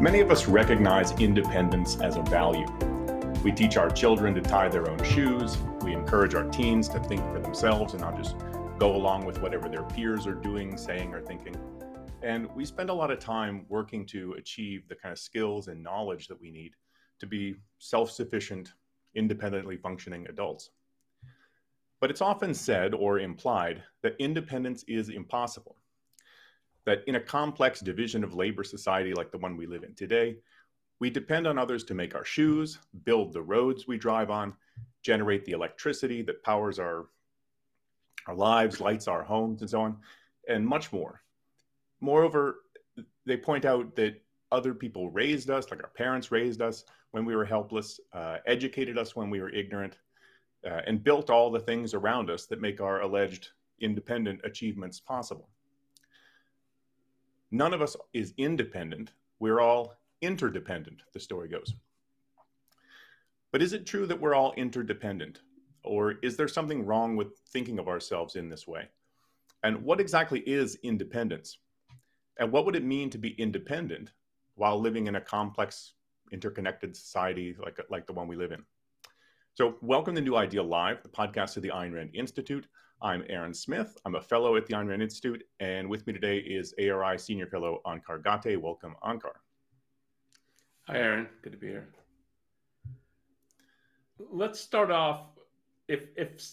Many of us recognize independence as a value. We teach our children to tie their own shoes. We encourage our teens to think for themselves and not just go along with whatever their peers are doing, saying, or thinking. And we spend a lot of time working to achieve the kind of skills and knowledge that we need to be self sufficient, independently functioning adults. But it's often said or implied that independence is impossible that in a complex division of labor society like the one we live in today, we depend on others to make our shoes, build the roads we drive on, generate the electricity that powers our, our lives, lights our homes, and so on, and much more. Moreover, they point out that other people raised us, like our parents raised us when we were helpless, uh, educated us when we were ignorant, uh, and built all the things around us that make our alleged independent achievements possible none of us is independent. We're all interdependent, the story goes. But is it true that we're all interdependent? Or is there something wrong with thinking of ourselves in this way? And what exactly is independence? And what would it mean to be independent while living in a complex, interconnected society like, like the one we live in? So, welcome to New Ideal Live, the podcast of the Ayn Rand Institute. I'm Aaron Smith. I'm a fellow at the Ayn Rand Institute, and with me today is ARI Senior Fellow Onkar Ghate. Welcome, Onkar. Hi, Aaron. Good to be here. Let's start off. If if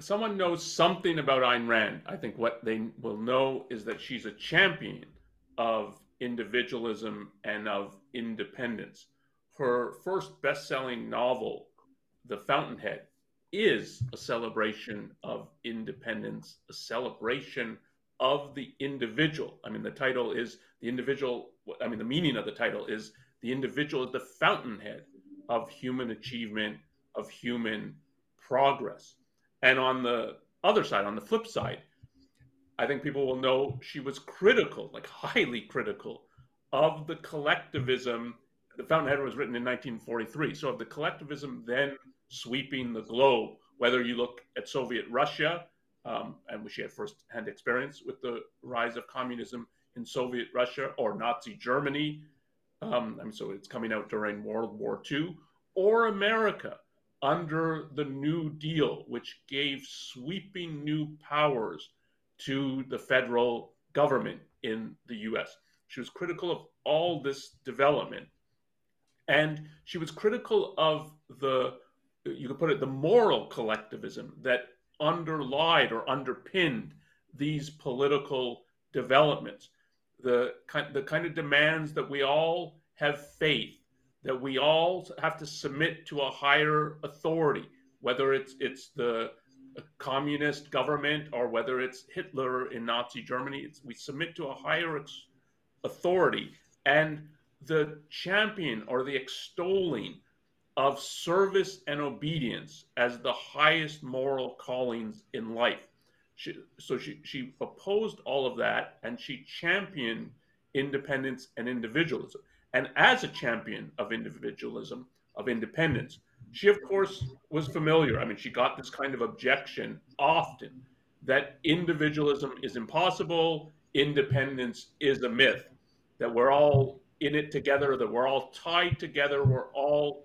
someone knows something about Ayn Rand, I think what they will know is that she's a champion of individualism and of independence. Her first best-selling novel, The Fountainhead, is a celebration of independence, a celebration of the individual. I mean, the title is the individual, I mean, the meaning of the title is the individual is the fountainhead of human achievement, of human progress. And on the other side, on the flip side, I think people will know she was critical, like highly critical, of the collectivism. The Fountainhead was written in 1943. So, of the collectivism then sweeping the globe, whether you look at Soviet Russia, um, and she had first-hand experience with the rise of communism in Soviet Russia or Nazi Germany. Um, I mean, so it's coming out during World War II, or America under the New Deal, which gave sweeping new powers to the federal government in the US. She was critical of all this development. And she was critical of the you could put it, the moral collectivism that underlied or underpinned these political developments. The kind, the kind of demands that we all have faith, that we all have to submit to a higher authority, whether it's it's the communist government or whether it's Hitler in Nazi Germany. We submit to a higher authority, and the champion or the extolling of service and obedience as the highest moral callings in life. She, so she, she opposed all of that and she championed independence and individualism. And as a champion of individualism, of independence, she, of course, was familiar. I mean, she got this kind of objection often that individualism is impossible, independence is a myth, that we're all in it together, that we're all tied together, we're all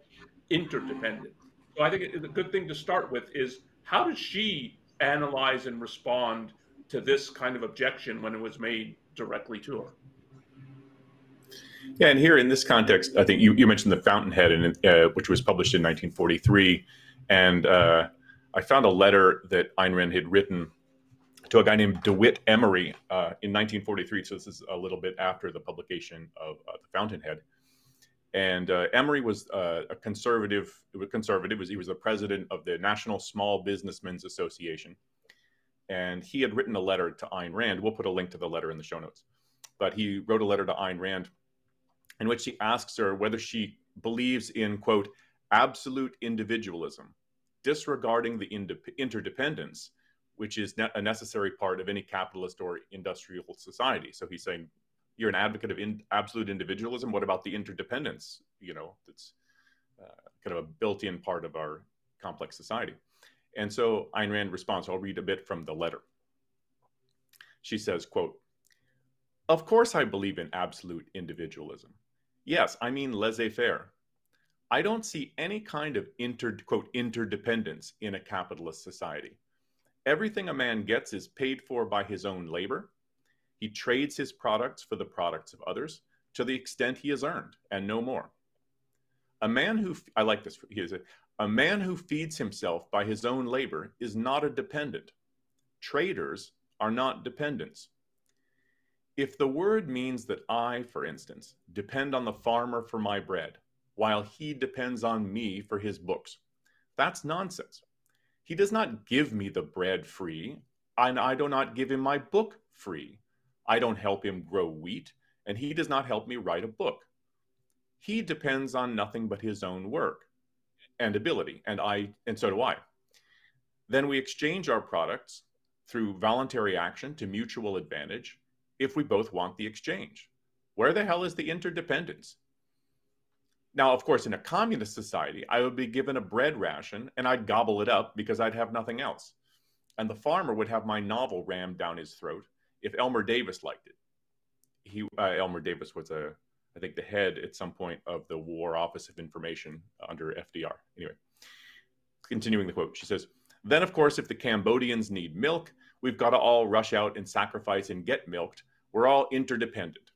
interdependent. So I think the good thing to start with is how does she analyze and respond to this kind of objection when it was made directly to her? Yeah, and here in this context, I think you, you mentioned the Fountainhead, and uh, which was published in 1943, and uh, I found a letter that Ayn Rand had written to a guy named DeWitt Emery uh, in 1943. So this is a little bit after the publication of uh, the Fountainhead, and uh, Emery was uh, a conservative. Conservative was he was the president of the National Small Businessmen's Association, and he had written a letter to Ayn Rand. We'll put a link to the letter in the show notes. But he wrote a letter to Ayn Rand, in which he asks her whether she believes in quote absolute individualism, disregarding the interdependence, which is ne- a necessary part of any capitalist or industrial society. So he's saying you're an advocate of in, absolute individualism. What about the interdependence? You know, that's uh, kind of a built-in part of our complex society. And so Ayn Rand responds. I'll read a bit from the letter. She says, "quote Of course, I believe in absolute individualism. Yes, I mean laissez faire. I don't see any kind of inter, quote, interdependence in a capitalist society. Everything a man gets is paid for by his own labor. He trades his products for the products of others to the extent he has earned and no more. A man who, I like this, he is a, a man who feeds himself by his own labor is not a dependent. Traders are not dependents. If the word means that I, for instance, depend on the farmer for my bread, while he depends on me for his books, that's nonsense. He does not give me the bread free, and I do not give him my book free. I don't help him grow wheat, and he does not help me write a book. He depends on nothing but his own work and ability, and I and so do I. Then we exchange our products through voluntary action to mutual advantage if we both want the exchange. Where the hell is the interdependence? Now, of course, in a communist society, I would be given a bread ration and I'd gobble it up because I'd have nothing else. And the farmer would have my novel rammed down his throat if Elmer Davis liked it. He, uh, Elmer Davis was a, I think, the head at some point of the War Office of Information under FDR. Anyway, continuing the quote, she says, Then, of course, if the Cambodians need milk, we've got to all rush out and sacrifice and get milked we're all interdependent.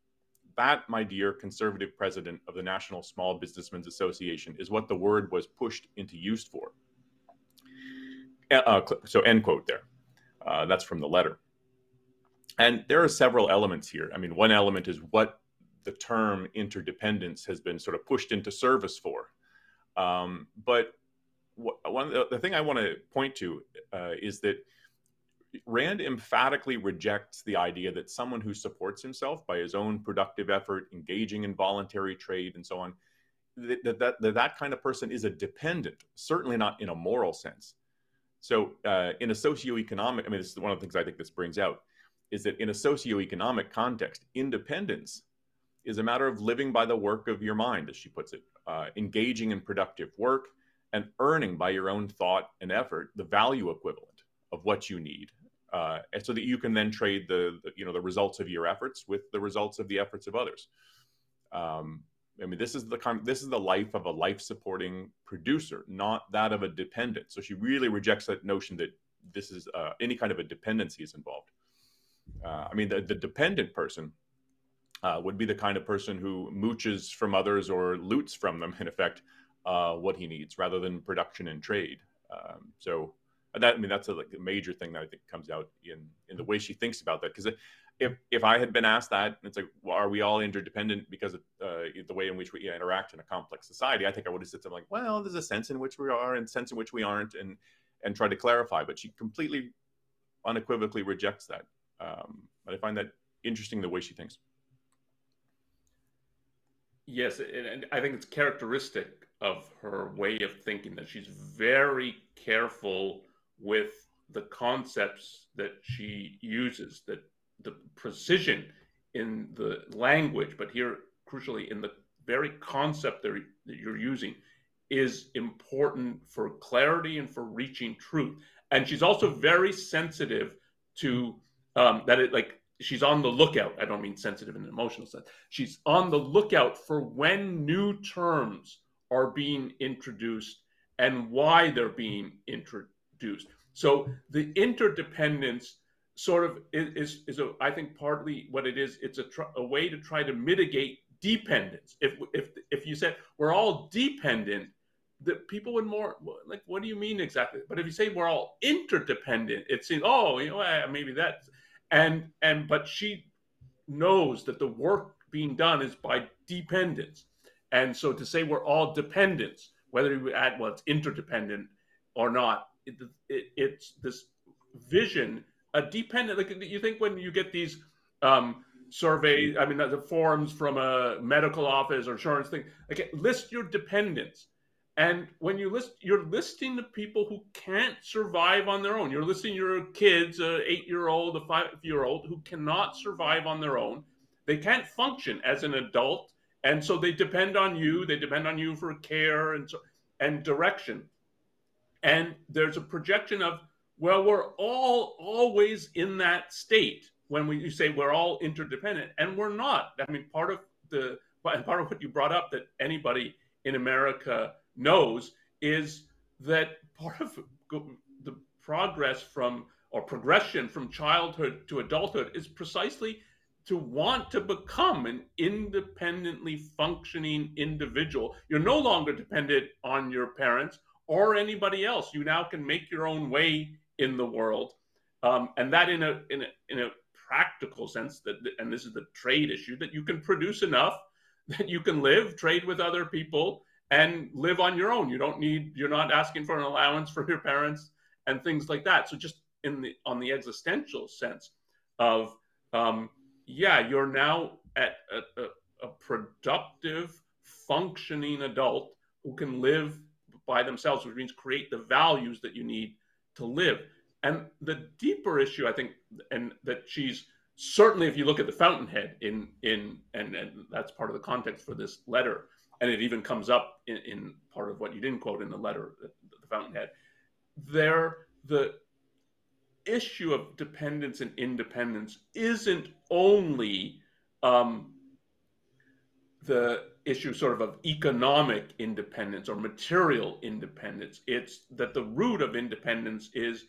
That, my dear conservative president of the National Small Businessmen's Association, is what the word was pushed into use for. Uh, uh so, end quote there. Uh, that's from the letter. And there are several elements here. I mean, one element is what the term interdependence has been sort of pushed into service for. Um, but one the, the, thing I want to point to uh, is that Rand emphatically rejects the idea that someone who supports himself by his own productive effort, engaging in voluntary trade, and so on, that that, that, that kind of person is a dependent, certainly not in a moral sense. So, uh, in a socioeconomic, I mean, this is one of the things I think this brings out, is that in a socioeconomic context, independence is a matter of living by the work of your mind, as she puts it, uh, engaging in productive work and earning by your own thought and effort the value equivalent of what you need uh, so that you can then trade the, the, you know the results of your efforts with the results of the efforts of others. Um, I mean, this is the kind, this is the life of a life supporting producer, not that of a dependent. So she really rejects that notion that this is uh, any kind of a dependency is involved. Uh, I mean, the, the dependent person uh, would be the kind of person who mooches from others or loots from them, in effect, uh, what he needs, rather than production and trade. Um, so that I mean that's a, like major thing that I think comes out in in the way she thinks about that. Because if if I had been asked that it's like well, are we all interdependent because of uh, the way in which we interact in a complex society? I think I would have said something like well there's a sense in which we are and sense in which we aren't and and try to clarify but she completely unequivocally rejects that um, but I find that interesting the way she thinks yes and I think it's characteristic of her way of thinking that she's very careful with the concepts that she uses, that the precision in the language, but here crucially in the very concept that you're using is important for clarity and for reaching truth. And she's also very sensitive to um, that it like she's on the lookout. I don't mean sensitive in an emotional sense. She's on the lookout for when new terms are being introduced and why they're being introduced so the interdependence sort of is, is, a, I think partly what it is. It's a, tr- a way to try to mitigate dependence. If if if you said we're all dependent, the people would more like, what do you mean exactly? But if you say we're all interdependent, it seems oh, you know, maybe that, and and but she knows that the work being done is by dependence, and so to say we're all dependents, whether you add well, it's interdependent or not, it, it, it's this vision, a dependent. Like you think when you get these um, surveys, I mean, the forms from a medical office or insurance thing, like list your dependents. And when you list, you're listing the people who can't survive on their own. You're listing your kids, a eight-year-old, a five-year-old, who cannot survive on their own. They can't function as an adult, and so they depend on you. They depend on you for care and so and direction. And there's a projection of, well, we're all always in that state when we you say we're all interdependent, and we're not. I mean, part of the part of what you brought up that anybody in America knows is that part of the progress from or progression from childhood to adulthood is precisely to want to become an independently functioning individual. You're no longer dependent on your parents or anybody else. You now can make your own way in the world, um, and that in a in a in a practical sense that and this is the trade issue that you can produce enough that you can live, trade with other people, and live on your own. You don't need you're not asking for an allowance from your parents and things like that. So just in the on the existential sense of um, yeah, you're now at a, a, a productive, functioning adult who can live by themselves, which means create the values that you need to live. And the deeper issue, I think, and that she's certainly, if you look at the Fountainhead in in and, and that's part of the context for this letter, and it even comes up in, in part of what you didn't quote in the letter, the, the Fountainhead. There, the issue of dependence and independence isn't only um, the issue sort of of economic independence or material independence. It's that the root of independence is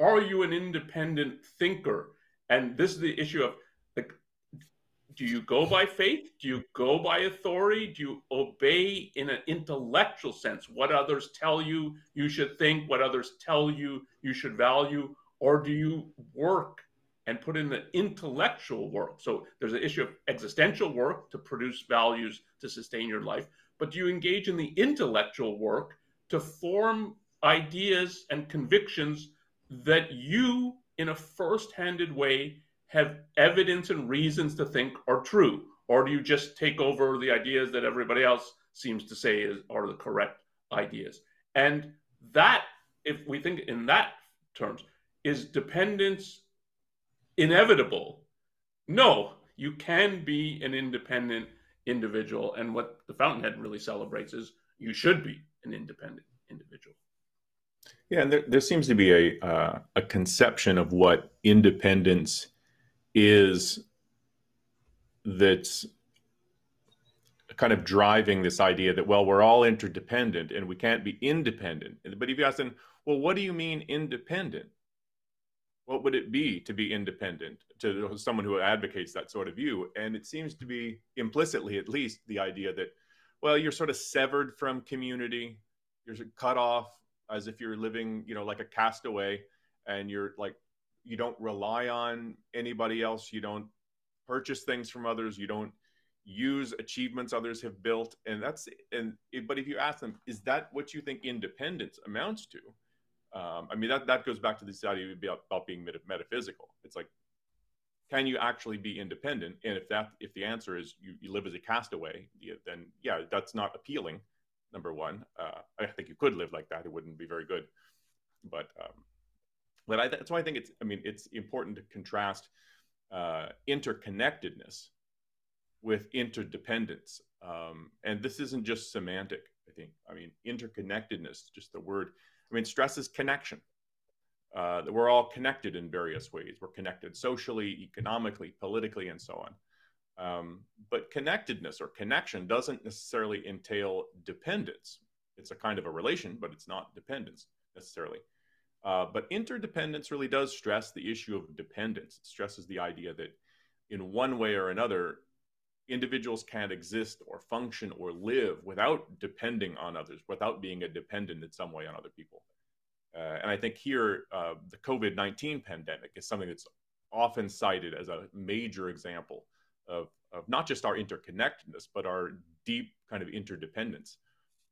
are you an independent thinker? And this is the issue of do you go by faith? Do you go by authority? Do you obey in an intellectual sense what others tell you you should think, what others tell you you should value? Or do you work and put in the intellectual work? So there's an issue of existential work to produce values to sustain your life, but do you engage in the intellectual work to form ideas and convictions that you, in a first handed way, have evidence and reasons to think are true? Or do you just take over the ideas that everybody else seems to say is, are the correct ideas? And that, if we think in that terms, is dependence inevitable? No, you can be an independent individual. And what the Fountainhead really celebrates is you should be an independent individual. Yeah, and there, there seems to be a uh, a conception of what independence is that's kind of driving this idea that well we're all interdependent and we can't be independent. But if you ask them, well, what do you mean independent? what would it be to be independent to someone who advocates that sort of view and it seems to be implicitly at least the idea that well you're sort of severed from community you're cut off as if you're living you know like a castaway and you're like you don't rely on anybody else you don't purchase things from others you don't use achievements others have built and that's and but if you ask them is that what you think independence amounts to um, I mean, that, that goes back to this idea about, about being metaphysical. It's like, can you actually be independent? And if that, if the answer is you, you live as a castaway, then yeah, that's not appealing. Number one, uh, I think you could live like that. It wouldn't be very good. But, um, but I, that's why I think it's, I mean, it's important to contrast uh, interconnectedness with interdependence. Um, and this isn't just semantic, I think. I mean, interconnectedness, just the word I mean, stress is connection. Uh, we're all connected in various ways. We're connected socially, economically, politically, and so on. Um, but connectedness or connection doesn't necessarily entail dependence. It's a kind of a relation, but it's not dependence necessarily. Uh, but interdependence really does stress the issue of dependence. It stresses the idea that in one way or another, individuals can't exist or function or live without depending on others, without being a dependent in some way on other people. Uh, and I think here, uh, the COVID 19 pandemic is something that's often cited as a major example of, of not just our interconnectedness, but our deep kind of interdependence.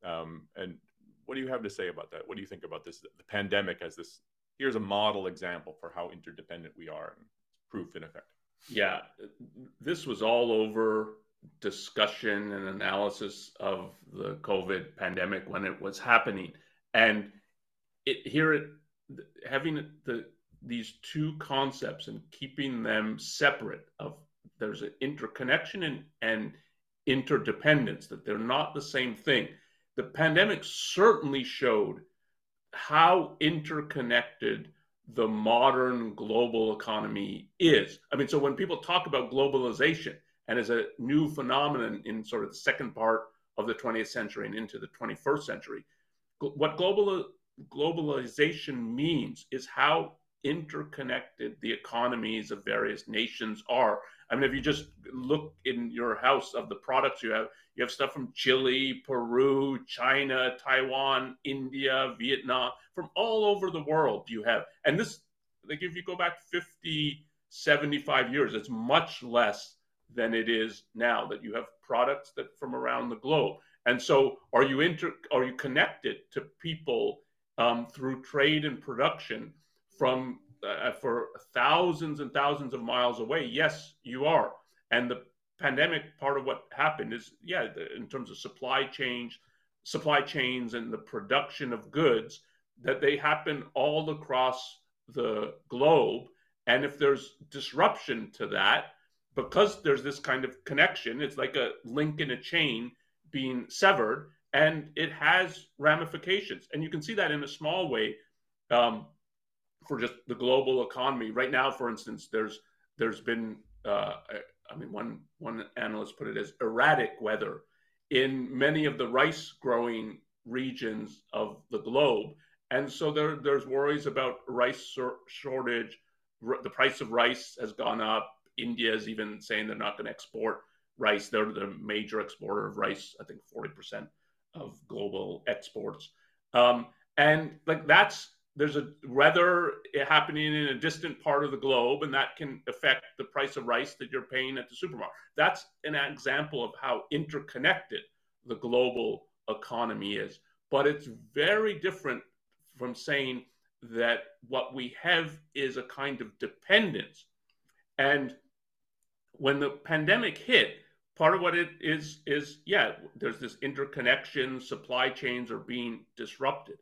Um, and what do you have to say about that? What do you think about this? The pandemic as this here's a model example for how interdependent we are, and proof in effect. Yeah, this was all over discussion and analysis of the COVID pandemic when it was happening, and it here it having the these two concepts and keeping them separate of there's an interconnection and, and interdependence that they're not the same thing the pandemic certainly showed how interconnected the modern global economy is. I mean, so when people talk about globalization and as a new phenomenon in sort of the second part of the 20th century and into the 21st century. What global globalization means is how interconnected the economies of various nations are. I mean, if you just look in your house of the products you have, you have stuff from Chile, Peru, China, Taiwan, India, Vietnam, from all over the world you have. And this, like if you go back 50, 75 years, it's much less than it is now that you have products that from around the globe. And so are you inter are you connected to people um, through trade and production from uh, for thousands and thousands of miles away? Yes, you are. And the pandemic part of what happened is yeah, in terms of supply chain, supply chains and the production of goods that they happen all across the globe. And if there's disruption to that, because there's this kind of connection, it's like a link in a chain being severed, and it has ramifications. And you can see that in a small way um, for just the global economy. Right now, for instance, there's there's been uh, I mean one one analyst put it as erratic weather in many of the rice growing regions of the globe, and so there there's worries about rice shortage. The price of rice has gone up India is even saying they're not going to export rice. They're the major exporter of rice. I think 40% of global exports. Um, and like that's there's a weather happening in a distant part of the globe, and that can affect the price of rice that you're paying at the supermarket. That's an example of how interconnected the global economy is. But it's very different from saying that what we have is a kind of dependence. And when the pandemic hit, part of what it is is yeah, there's this interconnection, supply chains are being disrupted.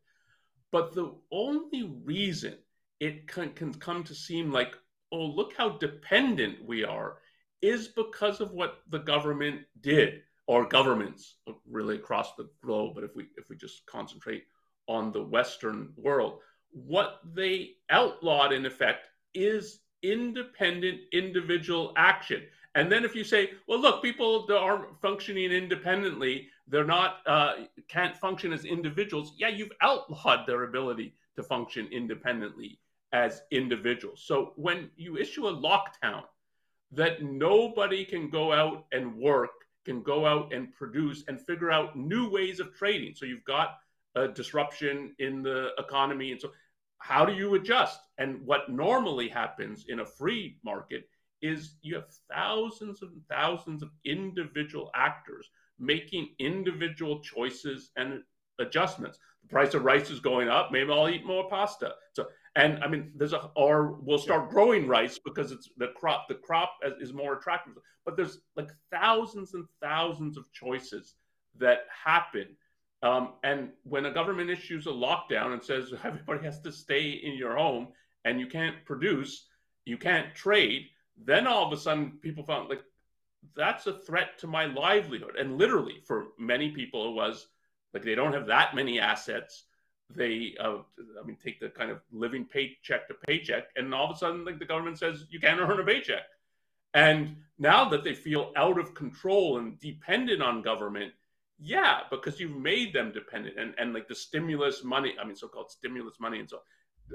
But the only reason it can, can come to seem like, oh, look how dependent we are, is because of what the government did, or governments uh, really across the globe. But if we if we just concentrate on the Western world, what they outlawed in effect is independent individual action. And then if you say, well, look, people aren't functioning independently, they're not uh, can't function as individuals. Yeah, you've outlawed their ability to function independently as individuals. So when you issue a lockdown that nobody can go out and work, can go out and produce and figure out new ways of trading. So you've got a disruption in the economy, and so how do you adjust? And what normally happens in a free market is you have thousands and thousands of individual actors making individual choices and adjustments. The price of rice is going up. Maybe I'll eat more pasta. So, and I mean, there's a, or we'll start growing rice because it's the crop, the crop is more attractive. But there's like thousands and thousands of choices that happen um, and when a government issues a lockdown and says everybody has to stay in your home and you can't produce, you can't trade, then all of a sudden people found like that's a threat to my livelihood. And literally, for many people, it was like they don't have that many assets. They, uh, I mean, take the kind of living paycheck to paycheck, and all of a sudden, like the government says, you can't earn a paycheck. And now that they feel out of control and dependent on government, yeah, because you've made them dependent and, and like the stimulus money, I mean, so called stimulus money and so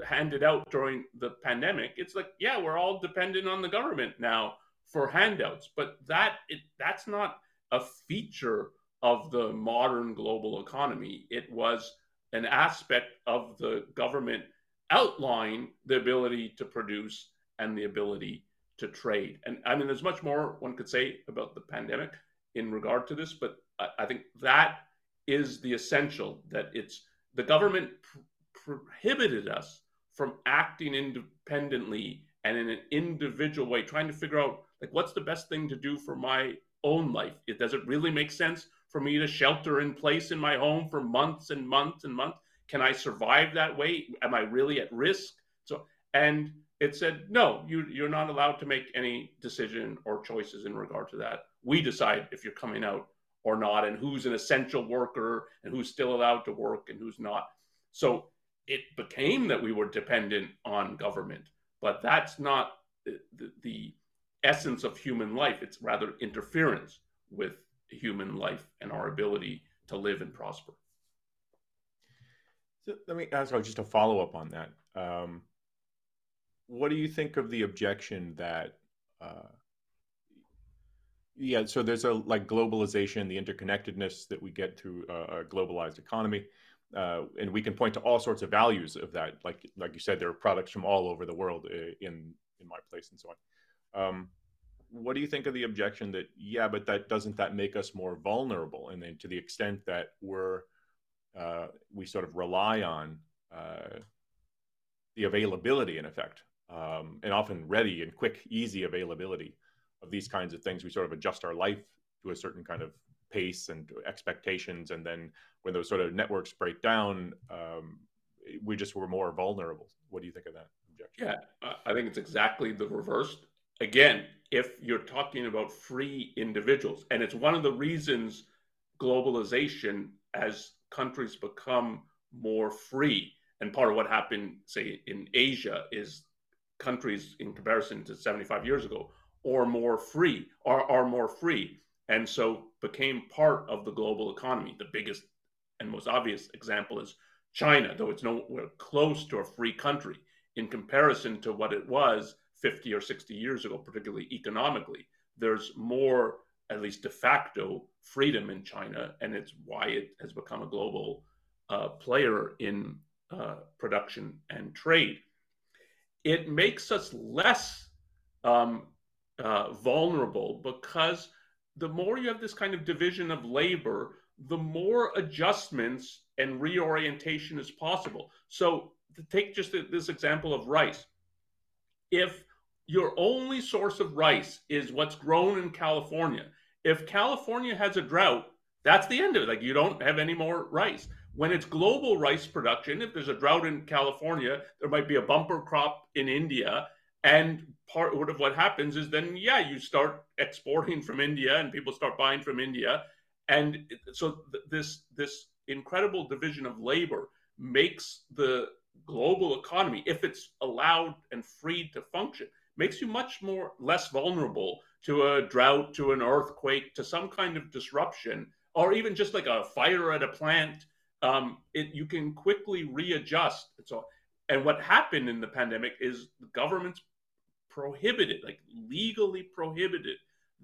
handed out during the pandemic, it's like, yeah, we're all dependent on the government now for handouts. But that it that's not a feature of the modern global economy. It was an aspect of the government outline the ability to produce and the ability to trade. And I mean, there's much more one could say about the pandemic in regard to this, but I think that is the essential that it's the government pr- prohibited us from acting independently and in an individual way, trying to figure out like what's the best thing to do for my own life. It does it really make sense for me to shelter in place in my home for months and months and months? Can I survive that way? Am I really at risk? So and it said no, you you're not allowed to make any decision or choices in regard to that. We decide if you're coming out or not, and who's an essential worker and who's still allowed to work and who's not. So it became that we were dependent on government, but that's not the, the, essence of human life. It's rather interference with human life and our ability to live and prosper. So let me ask just a follow up on that. Um, what do you think of the objection that, uh, yeah, so there's a like globalization, the interconnectedness that we get through a globalized economy. Uh, and we can point to all sorts of values of that. Like, like you said, there are products from all over the world uh, in, in my place and so on. Um, what do you think of the objection that yeah but that doesn't that make us more vulnerable? And then to the extent that we're uh, we sort of rely on uh, the availability in effect um, and often ready and quick easy availability of these kinds of things we sort of adjust our life to a certain kind of pace and expectations and then when those sort of networks break down um, we just were more vulnerable. What do you think of that objection? Yeah i think it's exactly the reverse again if you're talking about free individuals. And it's one of the reasons globalization, as countries become more free, and part of what happened, say, in Asia, is countries in comparison to 75 years ago or more free, are, are more free, and so became part of the global economy. The biggest and most obvious example is China, though it's nowhere close to a free country in comparison to what it was 50 or 60 years ago, particularly economically. There's more, at least de facto, freedom in China, and it's why it has become a global uh, player in uh, production and trade. It makes us less um, uh, vulnerable because the more you have this kind of division of labor, the more adjustments and reorientation is possible. So, to take just this example of rice, if your only source of rice is what's grown in California. If California has a drought, that's the end of it. Like you don't have any more rice. When it's global rice production, if there's a drought in California, there might be a bumper crop in India. And part of what happens is then, yeah, you start exporting from India and people start buying from India. And so th- this, this incredible division of labor makes the global economy, if it's allowed and freed to function, makes you much more less vulnerable to a drought, to an earthquake, to some kind of disruption, or even just like a fire at a plant. Um, it, you can quickly readjust. So, and what happened in the pandemic is the governments prohibited, like legally prohibited,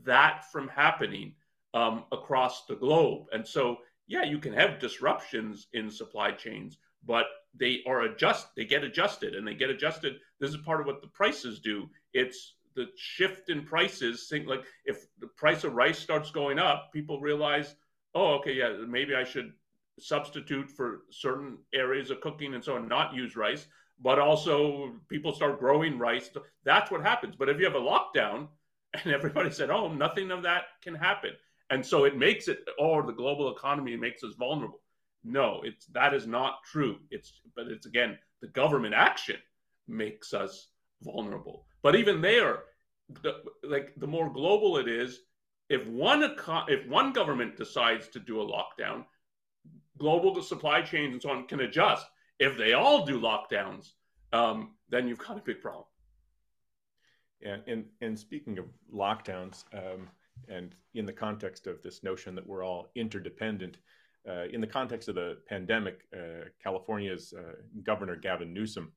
that from happening um, across the globe. And so, yeah, you can have disruptions in supply chains, but they are adjust they get adjusted and they get adjusted. This is part of what the prices do. It's the shift in prices think like if the price of rice starts going up people realize oh okay yeah maybe i should substitute for certain areas of cooking and so on not use rice but also people start growing rice. That's what happens. But if you have a lockdown and everybody said oh nothing of that can happen. And so it makes it or oh, the global economy makes us vulnerable no, it's that is not true. It's but it's again the government action makes us vulnerable. But even there, the, like the more global it is, if one if one government decides to do a lockdown, global supply chains and so on can adjust. If they all do lockdowns, um, then you've got a big problem. And and speaking of lockdowns, um, and in the context of this notion that we're all interdependent, uh, in the context of the pandemic, uh, California's uh, Governor Gavin Newsom,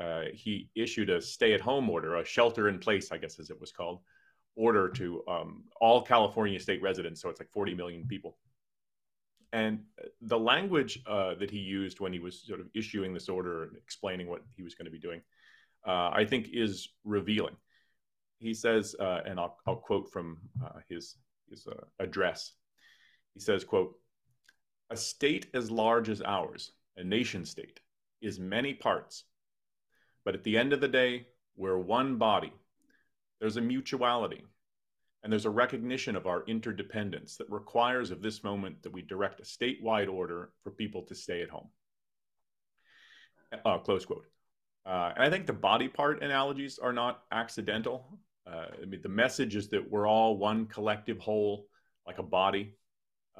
uh, he issued a stay-at-home order, a shelter-in-place, I guess as it was called, order to um, all California state residents. So it's like 40 million people. And the language uh, that he used when he was sort of issuing this order and explaining what he was going to be doing, uh, I think is revealing. He says, and I'll, I'll, quote from his, his address. He says, quote, a state as large as ours, a nation state, is many parts. But at the end of the day, we're one body. There's a mutuality, and there's a recognition of our interdependence that requires of this moment that we direct a statewide order for people to stay at home. Uh, close quote. Uh, and I think the body part analogies are not accidental. Uh, I mean, the message is that we're all one collective whole, like a body.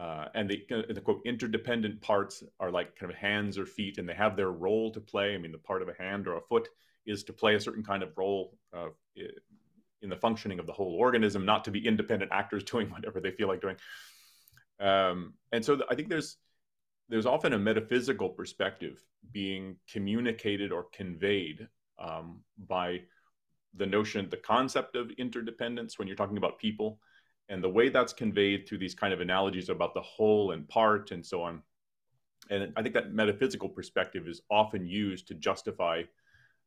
Uh, and the, the quote interdependent parts are like kind of hands or feet, and they have their role to play. I mean, the part of a hand or a foot is to play a certain kind of role uh, in the functioning of the whole organism, not to be independent actors doing whatever they feel like doing. Um, and so I think there's there's often a metaphysical perspective being communicated or conveyed um, by the notion, the concept of interdependence when you're talking about people, and the way that's conveyed through these kind of analogies about the whole and part and so on. And I think that metaphysical perspective is often used to justify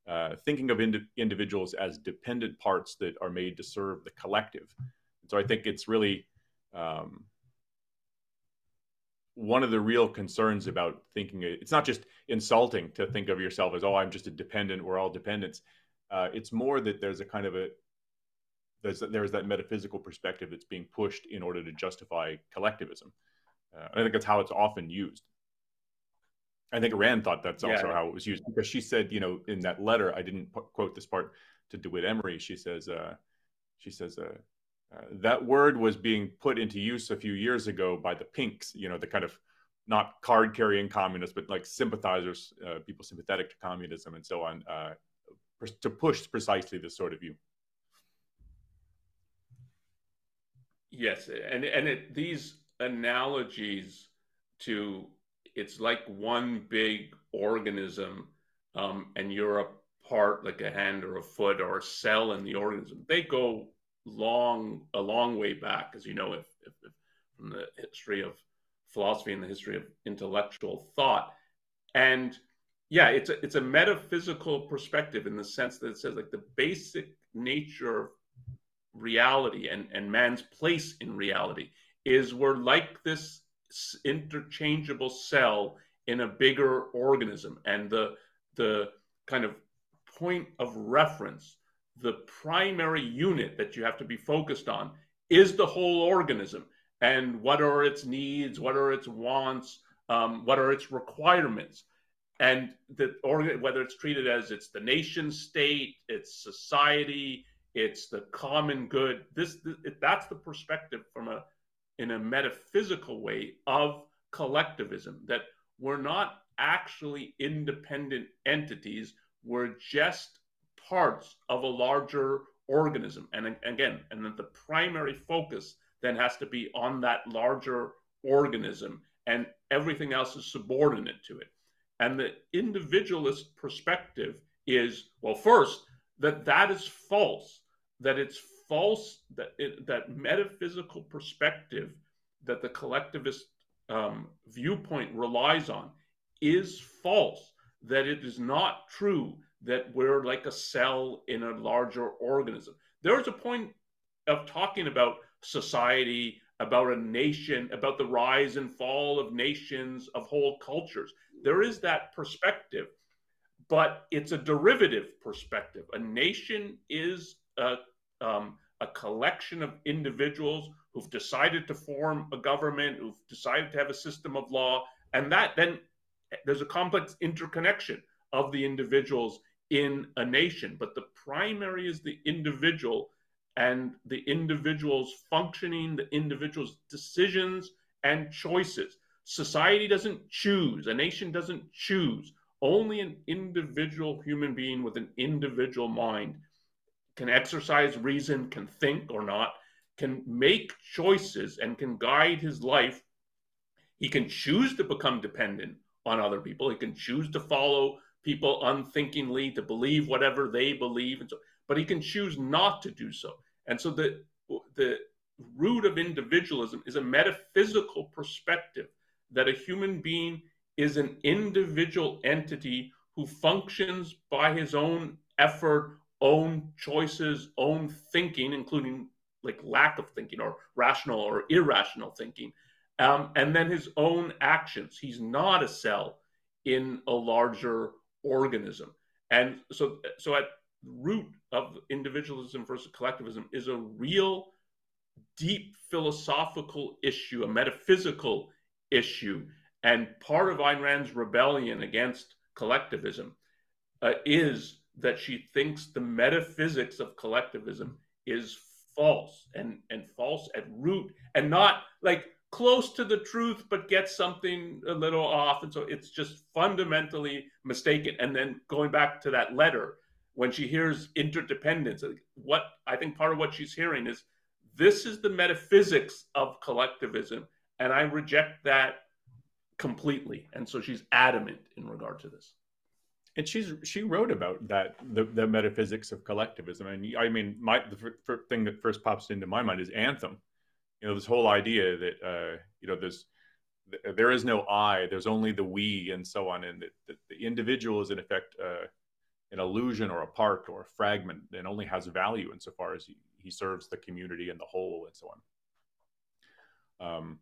uh, thinking of ind- individuals as dependent parts that are made to serve the collective. And so I think it's really um, one of the real concerns about thinking it's not just insulting to think of yourself as oh i'm just a dependent we're all dependents uh, it's more that there's a kind of a there's there's that metaphysical perspective that's being pushed in order to justify collectivism uh, i think that's how it's often used i think rand thought that's also yeah. how it was used because she said you know in that letter i didn't quote this part to dewitt emery she says uh, she says uh, uh, that word was being put into use a few years ago by the pinks, you know, the kind of not card carrying communists, but like sympathizers, uh, people sympathetic to communism and so on, uh, to push precisely this sort of view. Yes, and and it, these analogies to it's like one big organism, um, and you're a part, like a hand or a foot or a cell in the organism. They go long a long way back, as you know, if, if, if from the history of philosophy and the history of intellectual thought. And yeah, it's a, it's a metaphysical perspective in the sense that it says like the basic nature of reality and, and man's place in reality is we're like this interchangeable cell in a bigger organism. And the the kind of point of reference the primary unit that you have to be focused on is the whole organism. And what are its needs, what are its wants, um, what are its requirements, and the organ whether it's treated as it's the nation state, it's society, it's the common good. This, this that's the perspective from a in a metaphysical way of collectivism that we're not actually independent entities. We're just parts of a larger organism. And again, and then the primary focus then has to be on that larger organism, and everything else is subordinate to it. And the individualist perspective is well, first, that that is false, that it's false, that, it, that metaphysical perspective that the collectivist um, viewpoint relies on is false, that it is not true that we're like a cell in a larger organism. There's a point of talking about society, about a nation, about the rise and fall of nations, of whole cultures. There is that perspective, but it's a derivative perspective. A nation is a, um, a collection of individuals who've decided to form a government, who've decided to have a system of law, and that then there's a complex interconnection of the individuals in a nation, but the primary is the individual and the individual's functioning, the individual's decisions and choices. Society doesn't choose, a nation doesn't choose. Only an individual human being with an individual mind can exercise reason, can think or not, can make choices, and can guide his life. He can choose to become dependent on other people. He can choose to follow people unthinkingly to believe whatever they believe and so but he can choose not to do so and so the the root of individualism is a metaphysical perspective that a human being is an individual entity who functions by his own effort own choices own thinking including like lack of thinking or rational or irrational thinking um, and then his own actions he's not a cell in a larger organism. And so, so at root of individualism versus collectivism is a real deep philosophical issue, a metaphysical issue. And part of Ayn Rand's rebellion against collectivism uh, is that she thinks the metaphysics of collectivism is false and, and false at root and not like close to the truth but gets something a little off and so it's just fundamentally mistaken and then going back to that letter when she hears interdependence. What I think part of what she's hearing is this is the metaphysics of collectivism, and I reject that completely. And so she's adamant in regard to this. And she's she wrote about that the, the metaphysics of collectivism. And I mean, my the f- thing that first pops into my mind is anthem. You know, this whole idea that uh, you know there's there is no I, there's only the we, and so on, and that, the individual is in effect uh, an illusion or a part or a fragment, and only has value insofar as he, he serves the community and the whole, and so on. Um,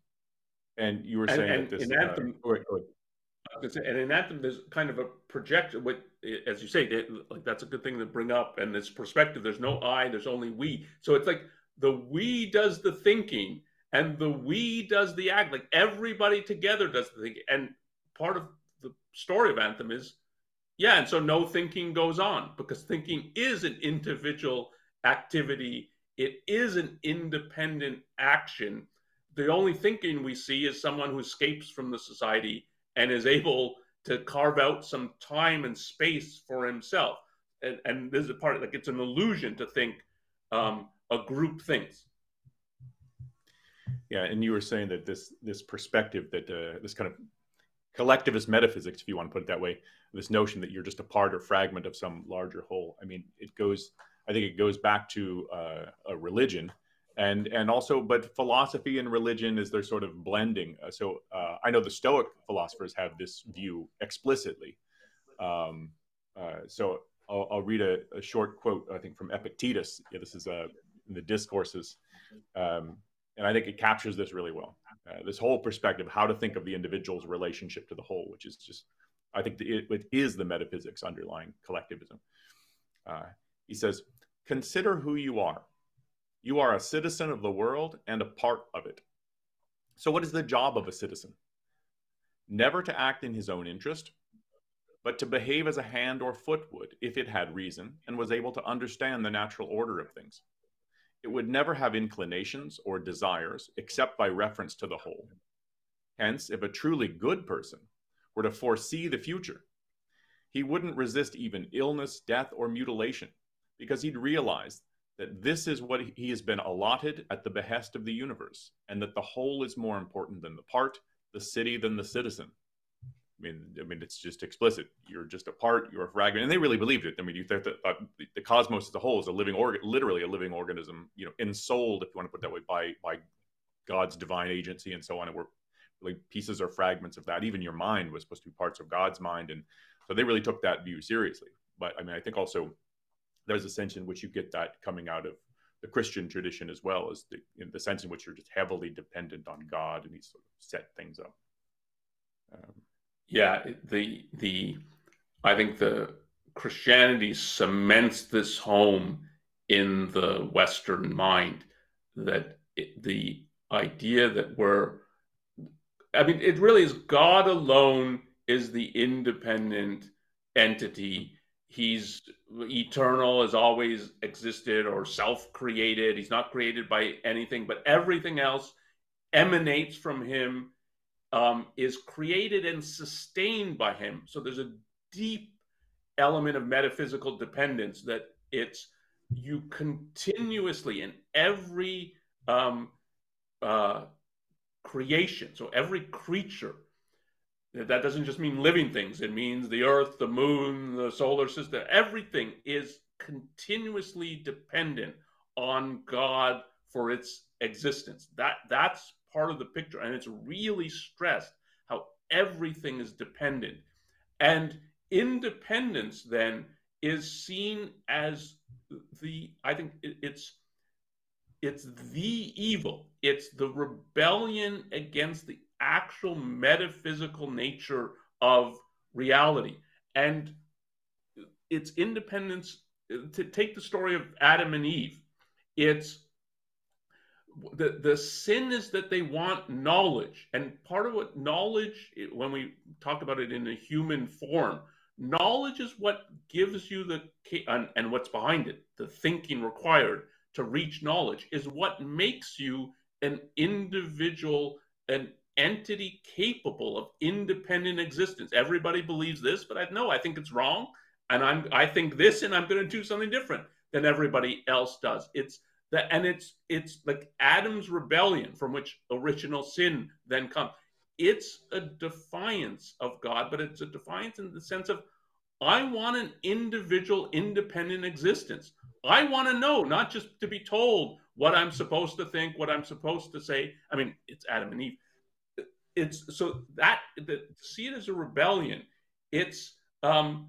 and you were saying and, and that this in anthem, uh, wait, wait. And in anthem, there's kind of a projection. With as you say, it, like that's a good thing to bring up. And this perspective, there's no I, there's only we. So it's like the we does the thinking, and the we does the act. Like everybody together does the thing. And part of the story of anthem is, yeah. And so no thinking goes on because thinking is an individual activity. It is an independent action the only thinking we see is someone who escapes from the society and is able to carve out some time and space for himself. And, and this is a part like it's an illusion to think um, a group thinks. Yeah, and you were saying that this this perspective that uh, this kind of collectivist metaphysics, if you want to put it that way, this notion that you're just a part or fragment of some larger whole. I mean, it goes. I think it goes back to uh, a religion and and also but philosophy and religion is their sort of blending. Uh, so uh, i know the stoic philosophers have this view explicitly. Um, uh, so I'll, I'll read a, a, short quote i think from epictetus. Yeah, this is uh, in the discourses. Um, and i think it captures this really well. Uh, this whole perspective how to think of the individual's relationship to the whole which is just i think it, it is the metaphysics underlying collectivism. Uh, he says consider who you are you are a citizen of the world and a part of it. So, what is the job of a citizen? Never to act in his own interest, but to behave as a hand or foot would if it had reason and was able to understand the natural order of things. It would never have inclinations or desires except by reference to the whole. Hence, if a truly good person were to foresee the future, he wouldn't resist even illness, death, or mutilation because he'd realize that this is what he has been allotted at the behest of the universe, and that the whole is more important than the part, the city than the citizen. I mean, I mean, it's just explicit. You're just a part. You're a fragment, and they really believed it. I mean, you think that uh, the cosmos as a whole is a living organ, literally a living organism. You know, ensouled, if you want to put that way, by by God's divine agency and so on. And we're really pieces or fragments of that. Even your mind was supposed to be parts of God's mind, and so they really took that view seriously. But I mean, I think also there's a sense in which you get that coming out of the Christian tradition as well as the, the sense in which you're just heavily dependent on God and He sort of set things up. Um, yeah, the the I think the Christianity cements this home in the Western mind that it, the idea that we're I mean, it really is God alone is the independent entity he's eternal has always existed or self-created. He's not created by anything but everything else emanates from him um, is created and sustained by him. So there's a deep element of metaphysical dependence that it's you continuously in every um, uh, creation so every creature that doesn't just mean living things, it means the earth, the moon, the solar system. Everything is continuously dependent on God for its existence. That that's part of the picture and it's really stressed how everything is dependent. And independence then is seen as the I think it's it's the evil. It's the rebellion against the actual metaphysical nature of reality. And its independence to take the story of adam and eve it's the the sin is that they want knowledge. And part of what knowledge when we talk about it in a human form knowledge is what gives you the and, and what's behind it the thinking required to reach knowledge is what makes you an individual an entity capable of independent existence. Everybody believes this, but I know I think it's wrong. and I'm I think this, and I'm going to do something different than everybody else does. It's that, and it's it's like Adam's rebellion from which original sin then comes. It's a defiance of God, but it's a defiance in the sense of I want an individual, independent existence. I want to know, not just to be told what I'm supposed to think, what I'm supposed to say. I mean, it's Adam and Eve. It's so that, that see it as a rebellion. It's um,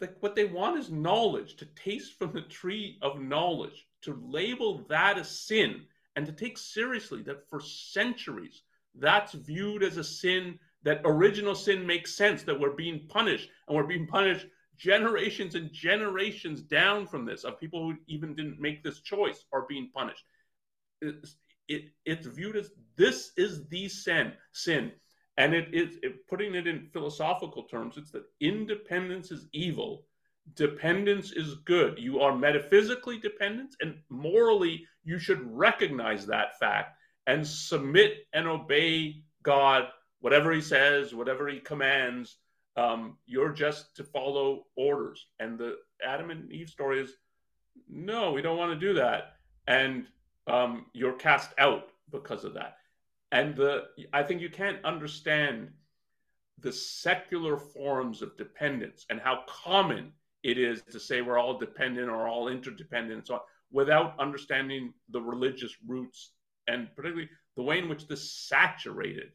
like what they want is knowledge, to taste from the tree of knowledge, to label that as sin, and to take seriously that for centuries that's viewed as a sin. That original sin makes sense. That we're being punished, and we're being punished generations and generations down from this of people who even didn't make this choice are being punished. It, it's viewed as this is the sin, sin. And it is putting it in philosophical terms, it's that independence is evil, dependence is good. You are metaphysically dependent, and morally, you should recognize that fact and submit and obey God, whatever He says, whatever He commands, um, you're just to follow orders. And the Adam and Eve story is no, we don't want to do that. And um, you're cast out because of that. And the I think you can't understand the secular forms of dependence and how common it is to say we're all dependent or all interdependent and so on without understanding the religious roots and particularly the way in which this saturated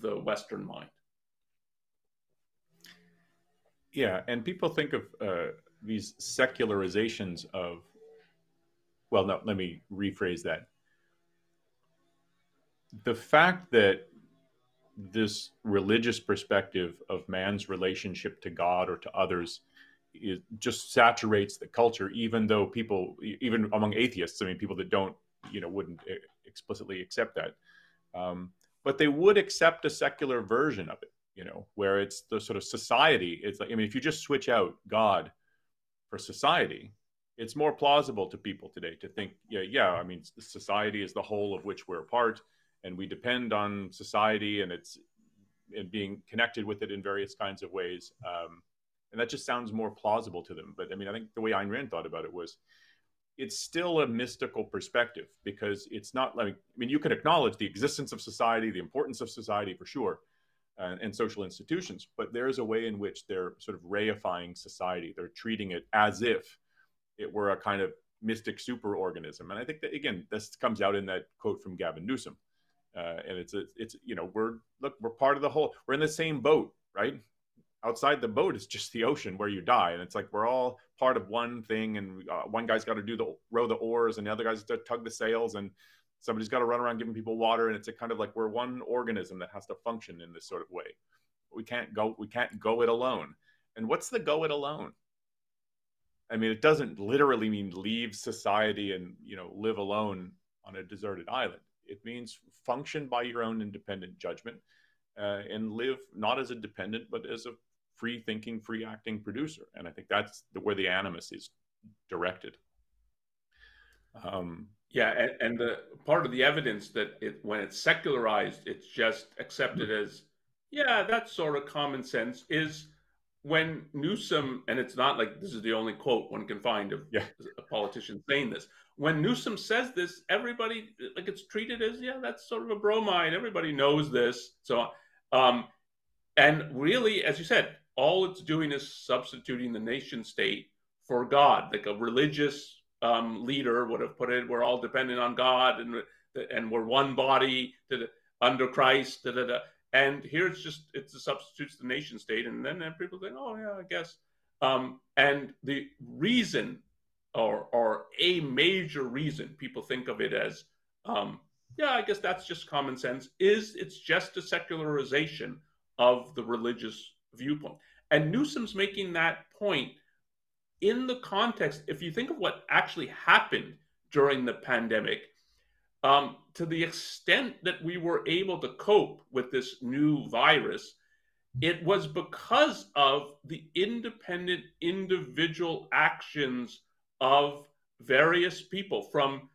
the Western mind. Yeah, and people think of uh, these secularizations of. Well, no, let me rephrase that. The fact that this religious perspective of man's relationship to God or to others it just saturates the culture even though people even among atheists i mean people that don't you know wouldn't explicitly accept that um, but they would accept a secular version of it you know, where it's the sort of society. It's like, I mean, if you just switch out God for society, it's more plausible to people today to think, yeah, yeah, I mean, society is the whole of which we're a part, and we depend on society and it's and being connected with it in various kinds of ways. Um, and that just sounds more plausible to them. But I mean, I think the way Ayn Rand thought about it was it's still a mystical perspective because it's not like, I mean, you can acknowledge the existence of society, the importance of society for sure and, and, social institutions, but there is a way in which they're sort of reifying society. They're treating it as if it were a kind of mystic superorganism. And I think that again, this comes out in that quote from Gavin Newsom. Uh, and it's a, it's you know we're look we're part of the whole we're in the same boat right? Outside the boat is just the ocean where you die. And it's like we're all part of one thing and uh, one guy's got to do the row the oars and the other guy's to tug the sails and somebody's got to run around giving people water. And it's a kind of like we're one organism that has to function in this sort of way. We can't go we can't go it alone. And what's the go it alone i mean it doesn't literally mean leave society and you know live alone on a deserted island it means function by your own independent judgment uh, and live not as a dependent but as a free thinking free acting producer and i think that's the, where the animus is directed um, yeah, and, and, the part of the evidence that it when it's secularized, it's just accepted as yeah, that's sort of common sense. Is when Newsom, and it's not like this is the only quote one can find of yeah. a politician saying this. When Newsom says this, everybody like it's treated as yeah, that's sort of a bromide. Everybody knows this. So, um, and really, as you said, all it's doing is substituting the nation state for God, like a religious um, leader would have put it, we're all dependent on God and and we're one body to, under Christ. Da, da, da. And here it's just it substitutes the nation state, and then, people think, oh yeah, I guess. Um, and the reason, or or a major reason, people think of it as, um, yeah, I guess that's just common sense. Is it's just a secularization of the religious viewpoint, and Newsom's making that point in the context, if you think of what actually happened during the pandemic, um, to the extent that we were able to cope with this new virus, it was because of the independent individual actions of various people from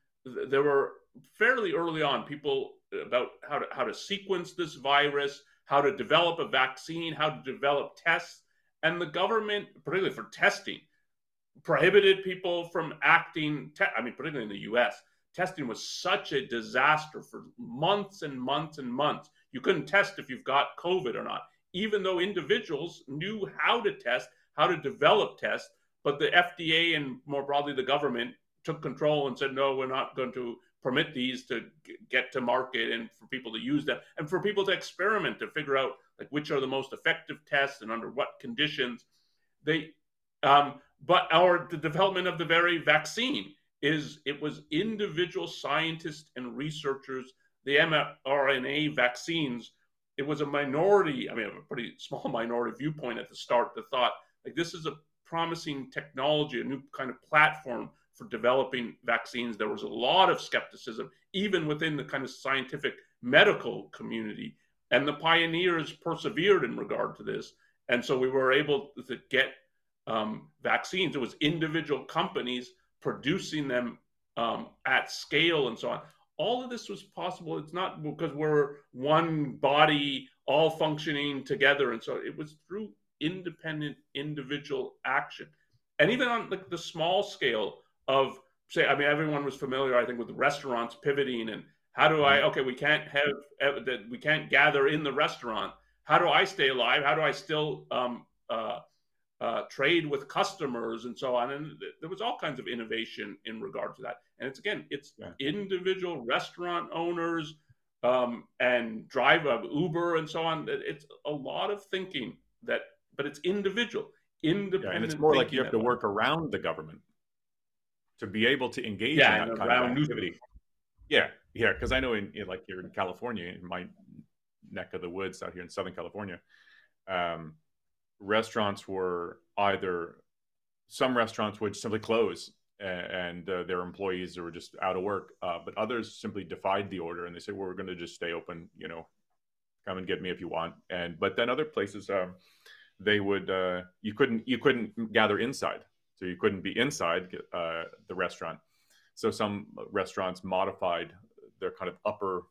there were fairly early on people about how to how to sequence this virus how to develop a vaccine how to develop tests And the government, particularly for testing, prohibited people from acting. Te- I mean, particularly in the U.S., testing was such a disaster for months and months and months. You couldn't test if you've got COVID or not, even though individuals knew how to test, how to develop tests. But the FDA and more broadly the government took control and said, no, we're not going to permit these to get to market and for people to use them and for people to experiment to figure out like which are the most effective tests and under what conditions they um, but our the development of the very vaccine is it was individual scientists and researchers the mRNA vaccines. It was a minority i mean a pretty small minority viewpoint at the start that thought like this is a promising technology a new kind of platform for developing vaccines. There was a lot of skepticism even within the kind of scientific medical community. And the pioneers persevered in regard to this. And so we were able to get um, vaccines. It was individual companies producing them um, at scale and so on. All of this was possible. It's not because we're one body all functioning together. And so it was through independent individual action. And even on like the small scale of say, I mean, everyone was familiar, I think, with restaurants pivoting and how do I, mm-hmm. okay, we can't have that, we can't gather in the restaurant. How do I stay alive? How do I still um, uh, uh, trade with customers and so on. And th- there was all kinds of innovation in regard to that. And it's again, it's yeah. individual restaurant owners um, and drive a Uber and so on. It's a lot of thinking that, but it's individual, independent. Yeah, and it's more like you have to work around the government to be able to engage yeah, in that kind of activity. Yeah, yeah, because I know in, in, like here in California, in my neck of the woods out here in Southern California, um, restaurants were either some restaurants would simply close and, uh, their employees were just out of work, uh, but others simply defied the order and they said, well, "We're going to just stay open. You know, come and get me if you want." And but then other places, um, they would uh, you couldn't you couldn't gather inside, so you couldn't be inside uh, the restaurant. So some restaurants modified their kind of upper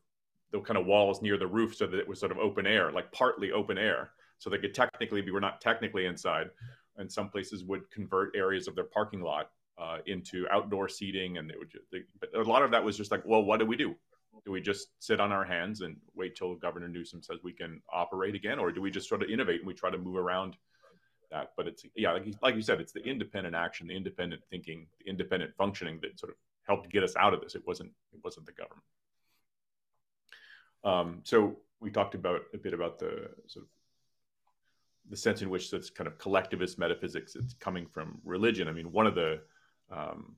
the kind of walls near the roof so that it was sort of open air, like partly open air so they could technically be, we're not technically inside. And some places would convert areas of their parking lot uh, into outdoor seating. And they would, they, but a lot of that was just like, well, what do we do? Do we just sit on our hands and wait till Governor Newsom says we can operate again? Or do we just sort of innovate and we try to move around that? But it's, yeah, like, like you said, it's the independent action, the independent thinking, the independent functioning that sort of helped get us out of this. It wasn't, it wasn't the government. Um, so we talked about a bit about the sort of the sense in which this kind of collectivist metaphysics is coming from religion. I mean, one of the um,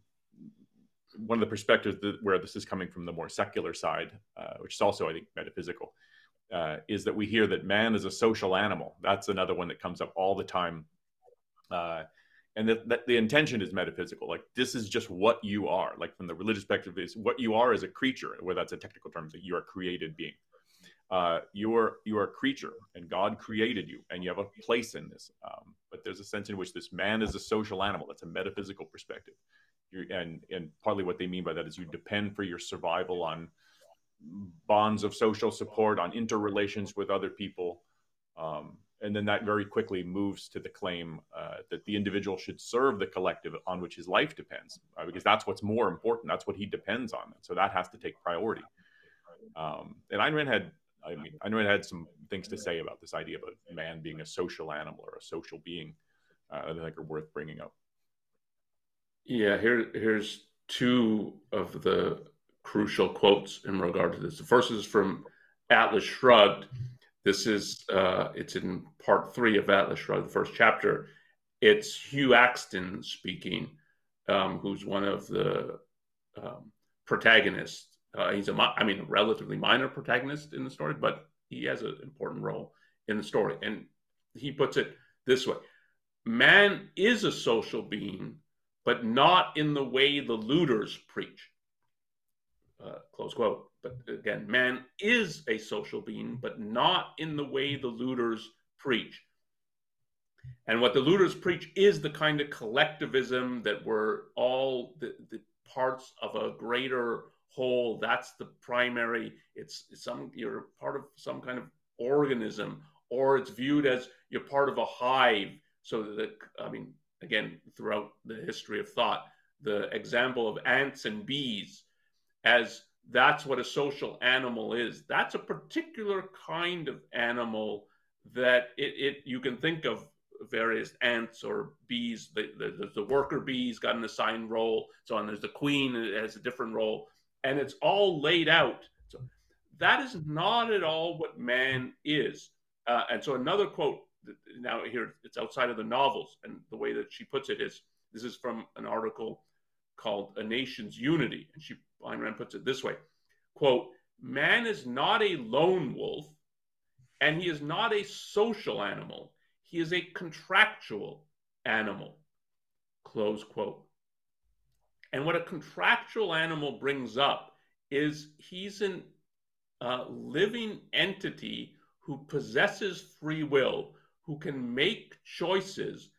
one of the perspectives that, where this is coming from the more secular side, uh, which is also, I think, metaphysical, uh, is that we hear that man is a social animal. That's another one that comes up all the time. Uh, and that, that, the intention is metaphysical. Like this is just what you are. Like from the religious perspective, is what you are as a creature, where that's a technical term, that you are a created being uh, you're you're a creature and God created you and you have a place in this. Um, but there's a sense in which this man is a social animal. That's a metaphysical perspective. You're, and and partly what they mean by that is you depend for your survival on bonds of social support, on interrelations with other people. Um, and then that very quickly moves to the claim uh, that the individual should serve the collective on which his life depends, uh, because that's what's more important. That's what he depends on. So that has to take priority. Um, and Ayn Rand had I mean, I know it had some things to say about this idea about man being a social animal or a social being uh, that I think are worth bringing up. Yeah, here here's two of the crucial quotes in regard to this. The first is from Atlas Shrugged. This is uh, it's in part three of Atlas Shrugged, the first chapter. It's Hugh Akston speaking, um, who's one of the um, protagonists uh, he's a, I mean, a relatively minor protagonist in the story, but he has an important role in the story. And he puts it this way Man is a social being, but not in the way the looters preach. Uh, close quote. But again, man is a social being, but not in the way the looters preach. And what the looters preach is the kind of collectivism that we're all the, the parts of a greater whole that's the primary it's, it's some you're part of some kind of organism or it's viewed as you're part of a hive So that I mean, again, throughout the history of thought, the example of ants and bees as that's what a social animal is. That's a particular kind of animal that it, it you can think of various ants or bees. The, the, the worker bees got an assigned role, so on. There's the queen that has a different role, and it's all laid out. So that is not at all what man is. Uh, and so another quote now here it's outside of the novels, and the way that she puts it is this is from an article called "A Nation's Unity," and she Ayn Rand puts it this way: "Quote: Man is not a lone wolf, and he is not a social animal." He is a contractual animal. Close quote. And what a contractual animal brings up is he's a uh, living entity who possesses free will, who can make choices.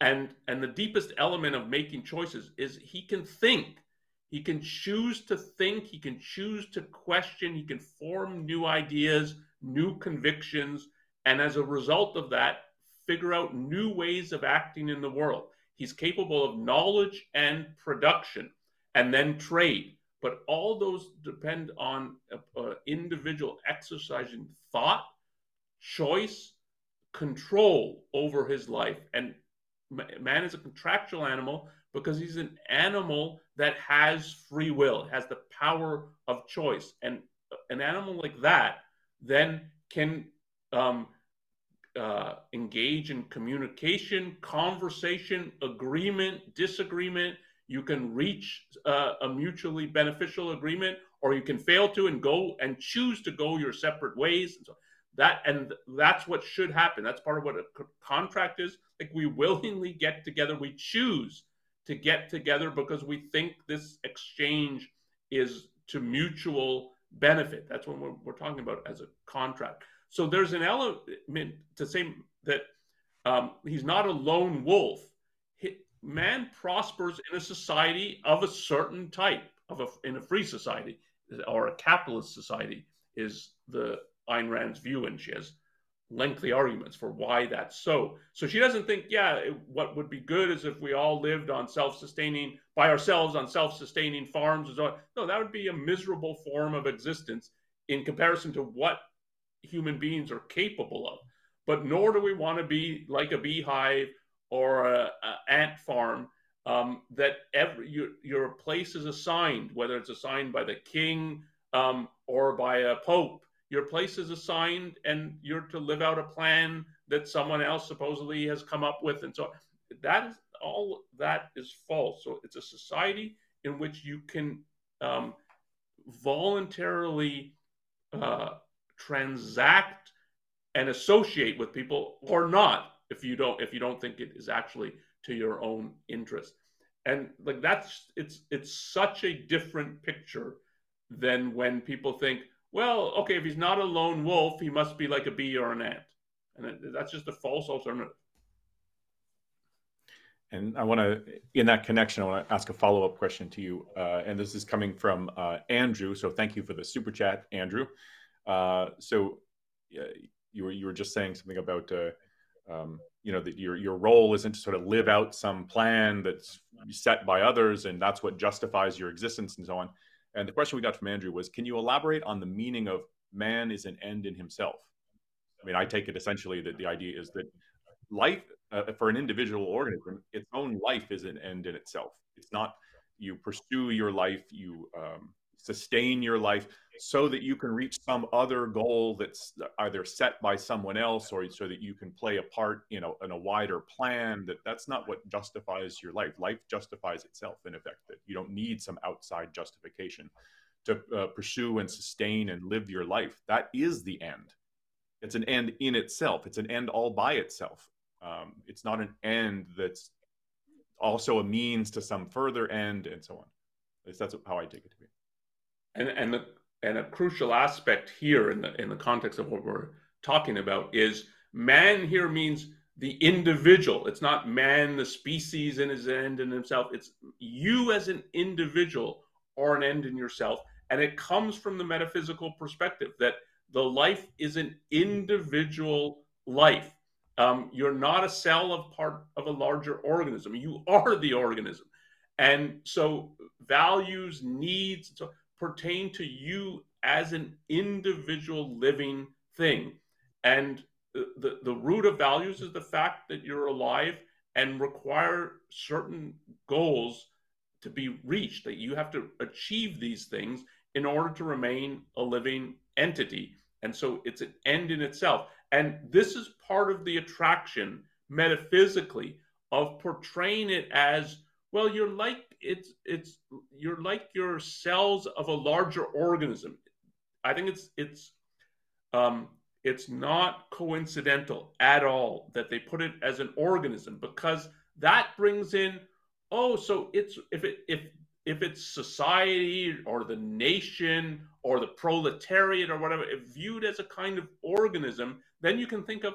And, and the deepest element of making choices is he can think. He can choose to think, he can choose to question, he can form new ideas, new convictions. And as a result of that, figure out new ways of acting in the world. He's capable of knowledge and production and then trade. But all those depend on an individual exercising thought, choice, control over his life. And man is a contractual animal because he's an animal that has free will, has the power of choice. And an animal like that then can um, uh, engage in communication, conversation, agreement, disagreement. You can reach uh, a mutually beneficial agreement, or you can fail to and go and choose to go your separate ways. And so that and that's what should happen. That's part of what a contract is. Like we willingly get together, we choose to get together because we think this exchange is to mutual benefit. That's what we're, we're talking about as a contract. So there's an element to say that um, he's not a lone wolf. He, man prospers in a society of a certain type, of a, in a free society or a capitalist society, is the Ayn Rand's view, and she has lengthy arguments for why that's so. So she doesn't think, yeah, it, what would be good is if we all lived on self-sustaining by ourselves on self-sustaining farms. And so on. No, that would be a miserable form of existence in comparison to what human beings are capable of. But nor do we want to be like a beehive or a, a ant farm um, that every your, your place is assigned, whether it's assigned by the king um, or by a pope. Your place is assigned, and you're to live out a plan that someone else supposedly has come up with, and so that is all that is false. So it's a society in which you can um, voluntarily uh, transact and associate with people or not if you don't if you don't think it is actually to your own interest and like that's it's it's such a different picture than when people think well okay if he's not a lone wolf he must be like a bee or an ant and that's just a false alternative and I want to, in that connection, I want to ask a follow up question to you. Uh, and this is coming from uh, Andrew. So thank you for the super chat, Andrew. Uh, so you were you were just saying something about uh, um, you know that your your role isn't to sort of live out some plan that's set by others, and that's what justifies your existence and so on. And the question we got from Andrew was, can you elaborate on the meaning of man is an end in himself? I mean, I take it essentially that the idea is that life uh, for an individual organism, its own life is an end in itself. It's not you pursue your life, you um, sustain your life so that you can reach some other goal that's either set by someone else or so that you can play a part you know in a wider plan that that's not what justifies your life. Life justifies itself in effect that you don't need some outside justification to uh, pursue and sustain and live your life. That is the end. It's an end in itself. It's an end all by itself. Um, it's not an end that's also a means to some further end and so on. At least that's how i take it and and the and a crucial aspect here in the in the context of what we're talking about is man here means the individual. It's not man, the species in his end in himself. It's you as an individual or an end in yourself. And it comes from the metaphysical perspective that the life is an individual life. Um, you're not a cell of part of a larger organism. You are the organism. And so values, needs so pertain to you as an individual living thing. And the, the, root of values is the fact that you're alive and require certain goals to be reached, that you have to achieve these things in order to remain a living entity. And so it's an end in itself. And this is part of the attraction metaphysically of portraying it as well you're like it's it's you're like your cells of a larger organism. I think it's it's um it's not coincidental at all that they put it as an organism because that brings in oh so it's if it if if it's society or the nation or the proletariat or whatever if viewed as a kind of organism then you can think of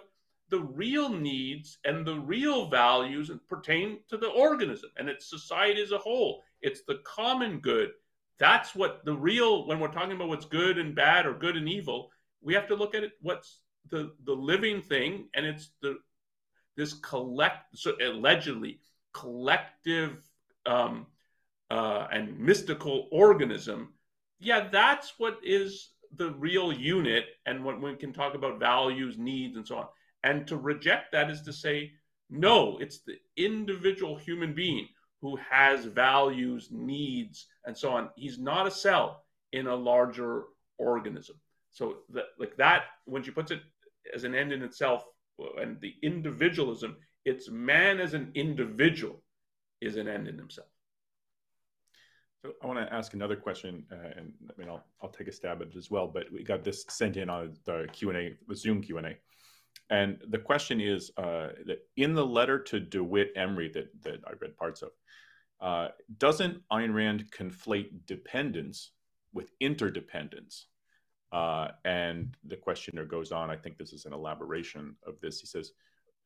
the real needs and the real values pertain to the organism and it's society as a whole. It's the common good. That's what the real, when we're talking about what's good and bad or good and evil, we have to look at it what's the, the living thing and it's the this collect so allegedly collective um, uh, and mystical organism. Yeah, that's what is the real unit and when we can talk about values, needs, and so on. And to reject that is to say, no, it's the individual human being who has values, needs, and so on. He's not a cell in a larger organism. So that like that, when she puts it as an end in itself and the individualism, it's man as an individual is an end in himself. So I want to ask another question, uh, and I mean I'll, I'll take a stab at it as well. But we got this sent in on the Q and A, the Zoom Q and A. And the question is uh, that in the letter to DeWitt Emery that, that I read parts of, uh, doesn't Ayn Rand conflate dependence with interdependence? Uh, and the questioner goes on, I think this is an elaboration of this. He says,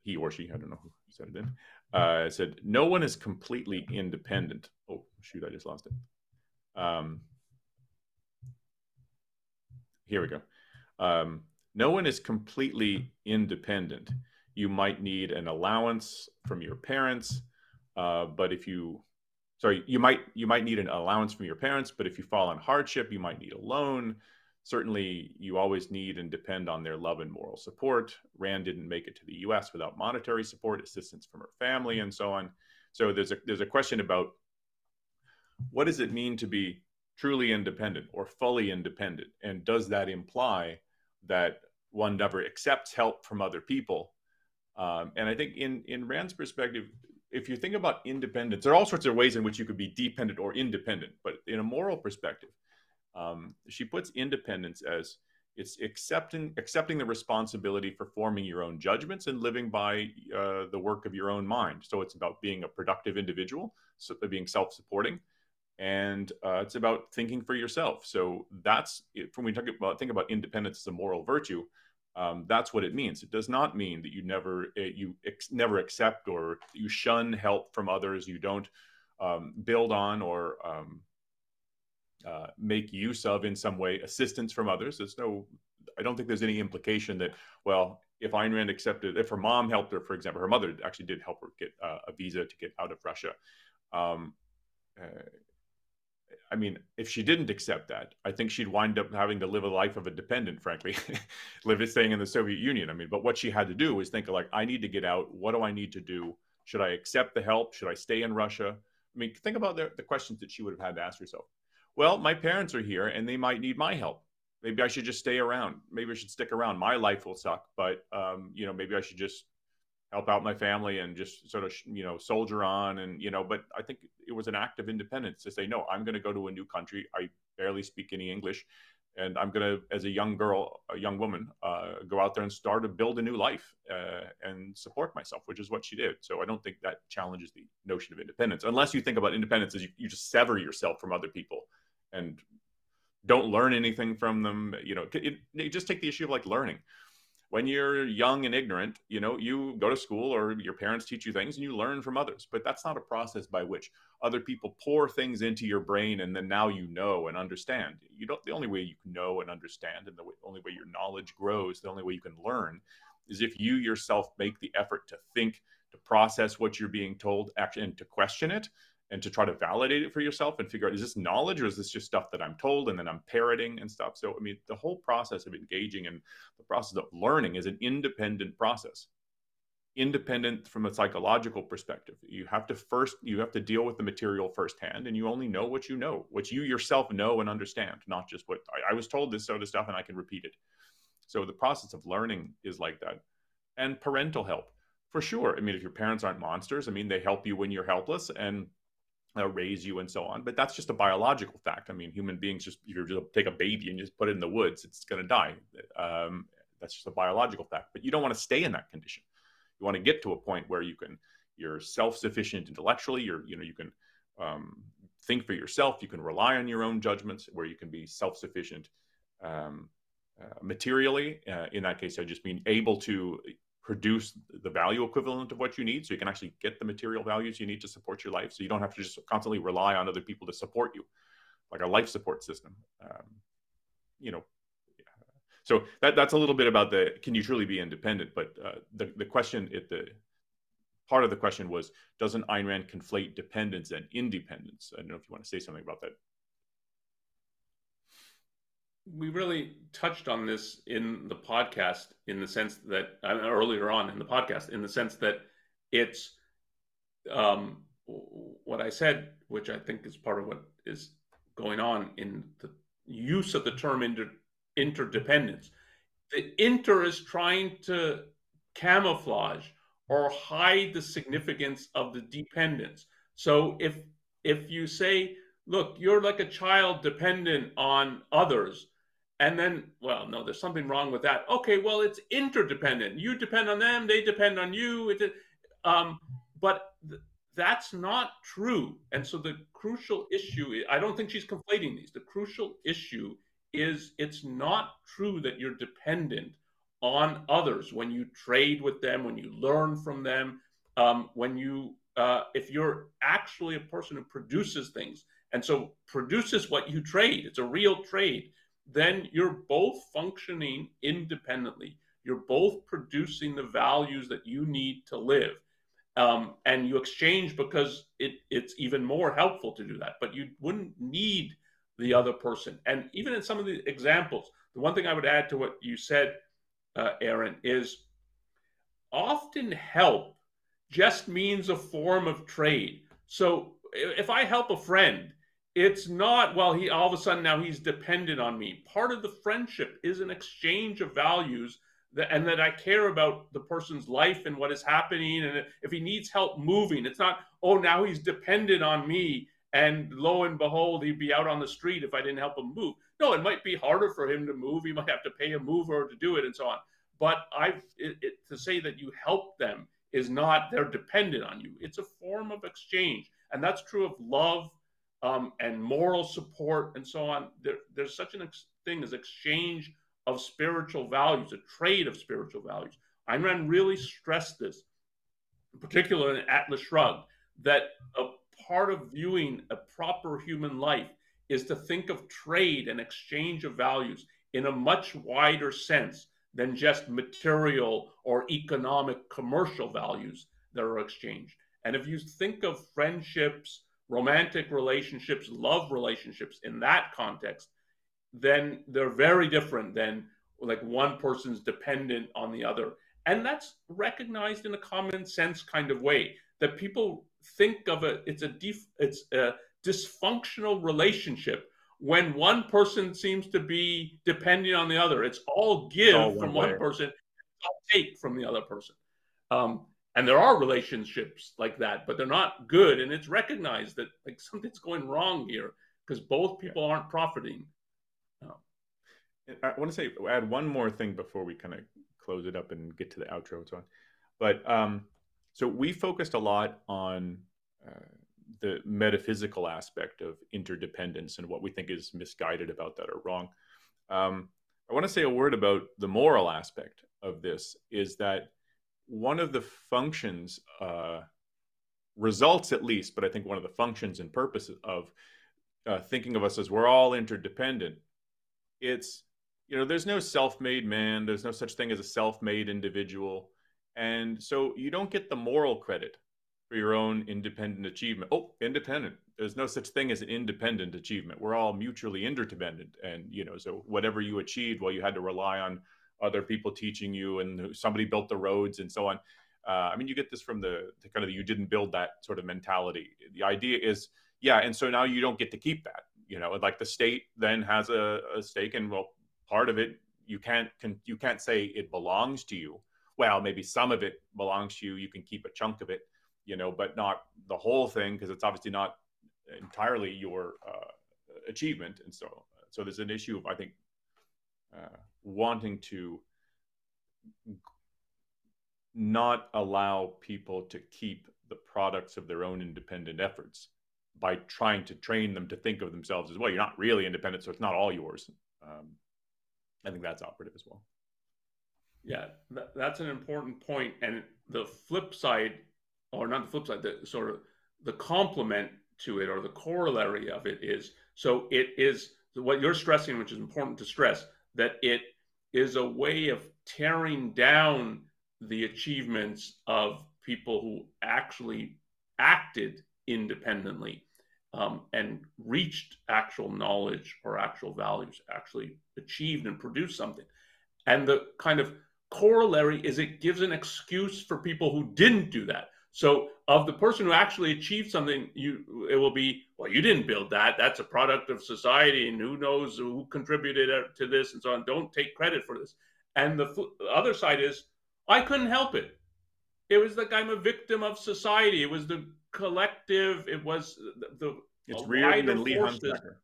he or she, I don't know who said it in, uh, said, no one is completely independent. Oh, shoot, I just lost it. Um, here we go. Um, no one is completely independent. You might need an allowance from your parents, uh, but if you, sorry, you might you might need an allowance from your parents, but if you fall in hardship, you might need a loan. Certainly, you always need and depend on their love and moral support. Rand didn't make it to the U.S. without monetary support, assistance from her family, and so on. So there's a there's a question about what does it mean to be truly independent or fully independent, and does that imply that one never accepts help from other people. Um, and I think in in Rand's perspective, if you think about independence, there are all sorts of ways in which you could be dependent or independent. But in a moral perspective, um, she puts independence as it's accepting accepting the responsibility for forming your own judgments and living by uh, the work of your own mind. So it's about being a productive individual, so being self-supporting, and uh, it's about thinking for yourself. So that's when we talk about think about independence as a moral virtue. Um, that's what it means. It does not mean that you never uh, you ex- never accept or you shun help from others. You don't um, build on or um, uh, make use of in some way assistance from others. There's no. I don't think there's any implication that well, if Ayn Rand accepted, if her mom helped her, for example, her mother actually did help her get uh, a visa to get out of Russia. Uh, I mean, if she didn't accept that, I think she'd wind up having to live a life of a dependent, frankly, live staying in the Soviet Union. I mean, but what she had to do was think like, I need to get out. What do I need to do? Should I accept the help? Should I stay in Russia? I mean, think about the, the questions that she would have had to ask herself. Well, my parents are here and they might need my help. Maybe I should just stay around. Maybe I should stick around. My life will suck, but um, you know, maybe I should just help out my family and just sort of you know soldier on and you know but i think it was an act of independence to say no i'm going to go to a new country. I barely speak any english and i'm going to as a young girl a young woman uh, go out there and start to build a new life uh, and support myself which is what she did. So i don't think that challenges the notion of independence. Unless you think about independence as you, you just sever yourself from other people and don't learn anything from them you know it, it, just take the issue of like learning when you're young and ignorant, you know, you go to school or your parents teach you things and you learn from others. But that's not a process by which other people pour things into your brain and then now you know and understand. You don't the only way you can know and understand and the way, only way your knowledge grows, the only way you can learn is if you yourself make the effort to think, to process what you're being told, actually, and to question it, and to try to validate it for yourself and figure out is this knowledge or is this just stuff that I'm told and then I'm parroting and stuff. So I mean, the whole process of engaging and the process of learning is an independent process independent from a psychological perspective. You have to first you have to deal with the material firsthand, and you only know what you know, what you yourself know and understand, not just what I, I was told this sort of stuff and I can repeat it. So the process of learning is like that, and parental help for sure. I mean, if your parents aren't monsters, I mean they help you when you're helpless and uh, raise you and so on. But that's just a biological fact. I mean, human beings just you just take a baby and just put it in the woods, it's going to die. Um, that's just a biological fact. But you don't want to stay in that condition you want to get to a point where you can you're self-sufficient intellectually you're you know you can um, think for yourself you can rely on your own judgments where you can be self-sufficient um, uh, materially uh, in that case i just mean able to produce the value equivalent of what you need so you can actually get the material values you need to support your life so you don't have to just constantly rely on other people to support you like a life support system um, you know so that, that's a little bit about the can you truly be independent? But uh, the, the question at the part of the question was doesn't Ayn Rand conflate dependence and independence? I don't know if you want to say something about that. We really touched on this in the podcast in the sense that uh, earlier on in the podcast, in the sense that it's um, what I said, which I think is part of what is going on in the use of the term inter- interdependence. The inter is trying to camouflage or hide the significance of the dependence. So if if you say, look, you're like a child dependent on others, and then, well, no, there's something wrong with that. Okay, well, it's interdependent. You depend on them, they depend on you. It, um, but th- that's not true. And so the crucial issue, I don't think she's conflating these. The crucial issue is it's not true that you're dependent on others when you trade with them, when you learn from them, um, when you uh, if you're actually a person who produces things and so produces what you trade, it's a real trade, then you're both functioning independently. You're both producing the values that you need to live. Um, and you exchange because it, it's even more helpful to do that. But you wouldn't need the other person. And even in some of the examples, the one thing I would add to what you said, uh, Aaron, is often help just means a form of trade. So if I help a friend, it's not well he all of a sudden now he's dependent on me. Part of the friendship is an exchange of values that, and that I care about the person's life and what is happening and if he needs help moving, it's not oh now he's dependent on me and lo and behold, he'd be out on the street if I didn't help him move. No, it might be harder for him to move. He might have to pay a mover to do it and so on. But I, to say that you help them is not they're dependent on you. It's a form of exchange, and that's true of love um, and moral support and so on. There, there's such a ex- thing as exchange of spiritual values, a trade of spiritual values. Ayn Rand really stressed this, particularly in Atlas Shrugged, that a part of viewing a proper human life is to think of trade and exchange of values in a much wider sense than just material or economic commercial values that are exchanged. And if you think of friendships, romantic relationships, love relationships in that context, then they're very different than like one person's dependent on the other. And that's recognized in a common sense kind of way that people think of it it's a def, it's a dysfunctional relationship when one person seems to be depending on the other. It's all give all from one, one person all take from the other person. Um, and there are relationships like that but they're not good and it's recognized that like something's going wrong here because both people yeah. aren't profiting um, i want to say add one more thing before we kind of close it up and get to the outro and so on but um, so we focused a lot on uh, the metaphysical aspect of interdependence and what we think is misguided about that or wrong. Um, I want to say a word about the moral aspect of this is that one of the functions, uh, results at least, but I think one of the functions and purposes of uh, thinking of us as we're all interdependent, it's you know, there's no self-made man. There's no such thing as a self-made individual, and so you don't get the moral credit for your own independent achievement. Oh, independent. There's no such thing as an independent achievement. We're all mutually interdependent, and you know, so whatever you achieved, well, you had to rely on other people teaching you, and somebody built the roads, and so on. Uh, I mean, you get this from the, the kind of the, you didn't build that sort of mentality. The idea is, yeah, and so now you don't get to keep that. You know, like the state then has a, a stake, and well, part of it you can't can, you can't say it belongs to you. Well, maybe some of it belongs to you. You can keep a chunk of it, you know, but not the whole thing because it's obviously not entirely your uh, achievement. And so, so there's an issue of I think uh, wanting to not allow people to keep the products of their own independent efforts by trying to train them to think of themselves as well. You're not really independent, so it's not all yours. Um, I think that's operative as well. Yeah, that, that's an important point. And the flip side, or not the flip side, the sort of the complement to it or the corollary of it is so it is what you're stressing, which is important to stress, that it is a way of tearing down the achievements of people who actually acted independently um, and reached actual knowledge or actual values, actually achieved and produced something. And the kind of corollary is it gives an excuse for people who didn't do that. So of the person who actually achieved something, you it will be well, you didn't build that. That's a product of society, and who knows who contributed to this and so on. Don't take credit for this. And the, the other side is I couldn't help it. It was like I'm a victim of society. It was the collective. It was the. the it's Rearden and Lee Hunsaker.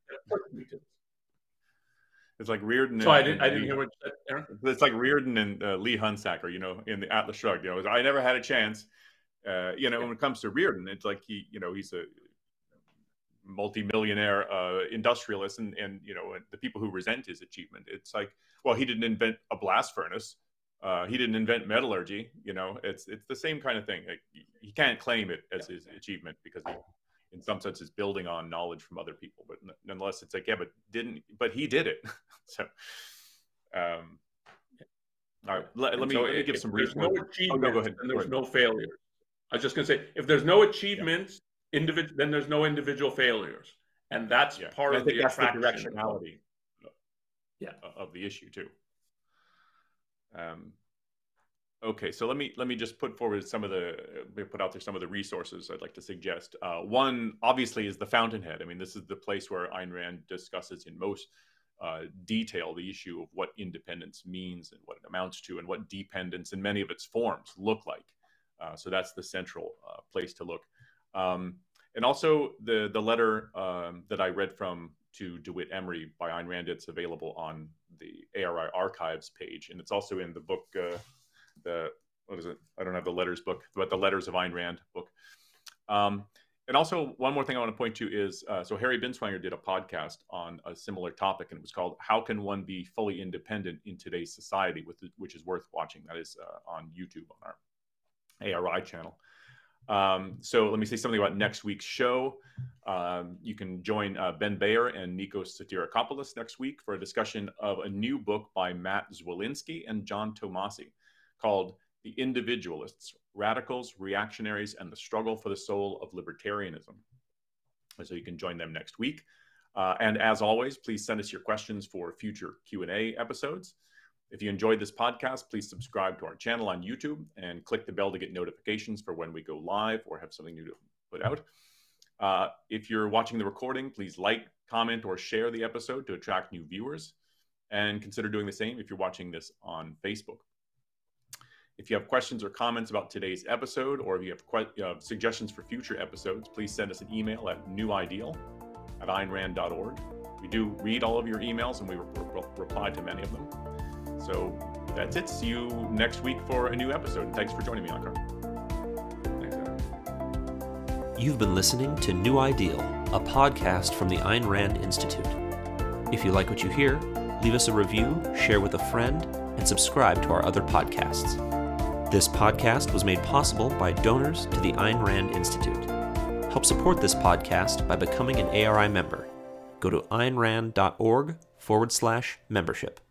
It's like Rearden. So and, I didn't. I didn't hear what you said, Aaron. It's like Rearden and uh, Lee Hunsaker. You know, in the Atlas Shrugged. You know, I never had a chance. Uh, you know, yeah. when it comes to Rearden, it's like he, you know, he's a multi-millionaire uh, industrialist, and and you know, the people who resent his achievement, it's like, well, he didn't invent a blast furnace uh, he didn't invent metallurgy. You know, it's it's the same kind of thing. Like, he can't claim it as his achievement because he, in some sense, is building on knowledge from other people. But nonetheless, it's like, yeah, but didn't, but he did it. so, um, all right, let, let me, so let me give some reasons. No oh, no, go ahead. And there's no failures. I was just going to say, if there's no achievements, yeah. individual, then there's no individual failures, and that's yeah. part and of the that's the directionality. Yeah. of the issue too. Um, okay, so let me let me just put forward some of the put out there some of the resources I'd like to suggest. Uh, one obviously is the Fountainhead. I mean, this is the place where Ayn Rand discusses in most uh, detail the issue of what independence means and what it amounts to, and what dependence in many of its forms look like. Uh, so that's the central uh, place to look. Um, and also the the letter um, that I read from to DeWitt Emery by Ayn Rand. It's available on the ARI archives page, and it's also in the book. Uh, the what is it? I don't have the letters book, but the Letters of Ayn Rand book. Um, and also, one more thing I want to point to is uh, so Harry Binswanger did a podcast on a similar topic, and it was called "How Can One Be Fully Independent in Today's Society," with which is worth watching. That is uh, on YouTube on our ARI channel. Um, so let me say something about next week's show. Um, you can join uh, Ben Bayer and Nikos Sotirakopoulos next week for a discussion of a new book by Matt Zwolinski and John Tomasi called The Individualists Radicals, Reactionaries, and the Struggle for the Soul of Libertarianism. So you can join them next week. Uh, and as always, please send us your questions for future Q&A episodes. If you enjoyed this podcast, please subscribe to our channel on YouTube and click the bell to get notifications for when we go live or have something new to put out. Uh, if you're watching the recording, please like, comment, or share the episode to attract new viewers. And consider doing the same if you're watching this on Facebook. If you have questions or comments about today's episode, or if you have que- suggestions for future episodes, please send us an email at newideal at aynrand.org. We do read all of your emails and we re- re- reply to many of them. So that's it. See you next week for a new episode. Thanks for joining me, Onkar. You've been listening to New Ideal, a podcast from the Ayn Rand Institute. If you like what you hear, leave us a review, share with a friend, and subscribe to our other podcasts. This podcast was made possible by donors to the Ayn Rand Institute. Help support this podcast by becoming an ARI member. Go to aynrand.org forward slash membership.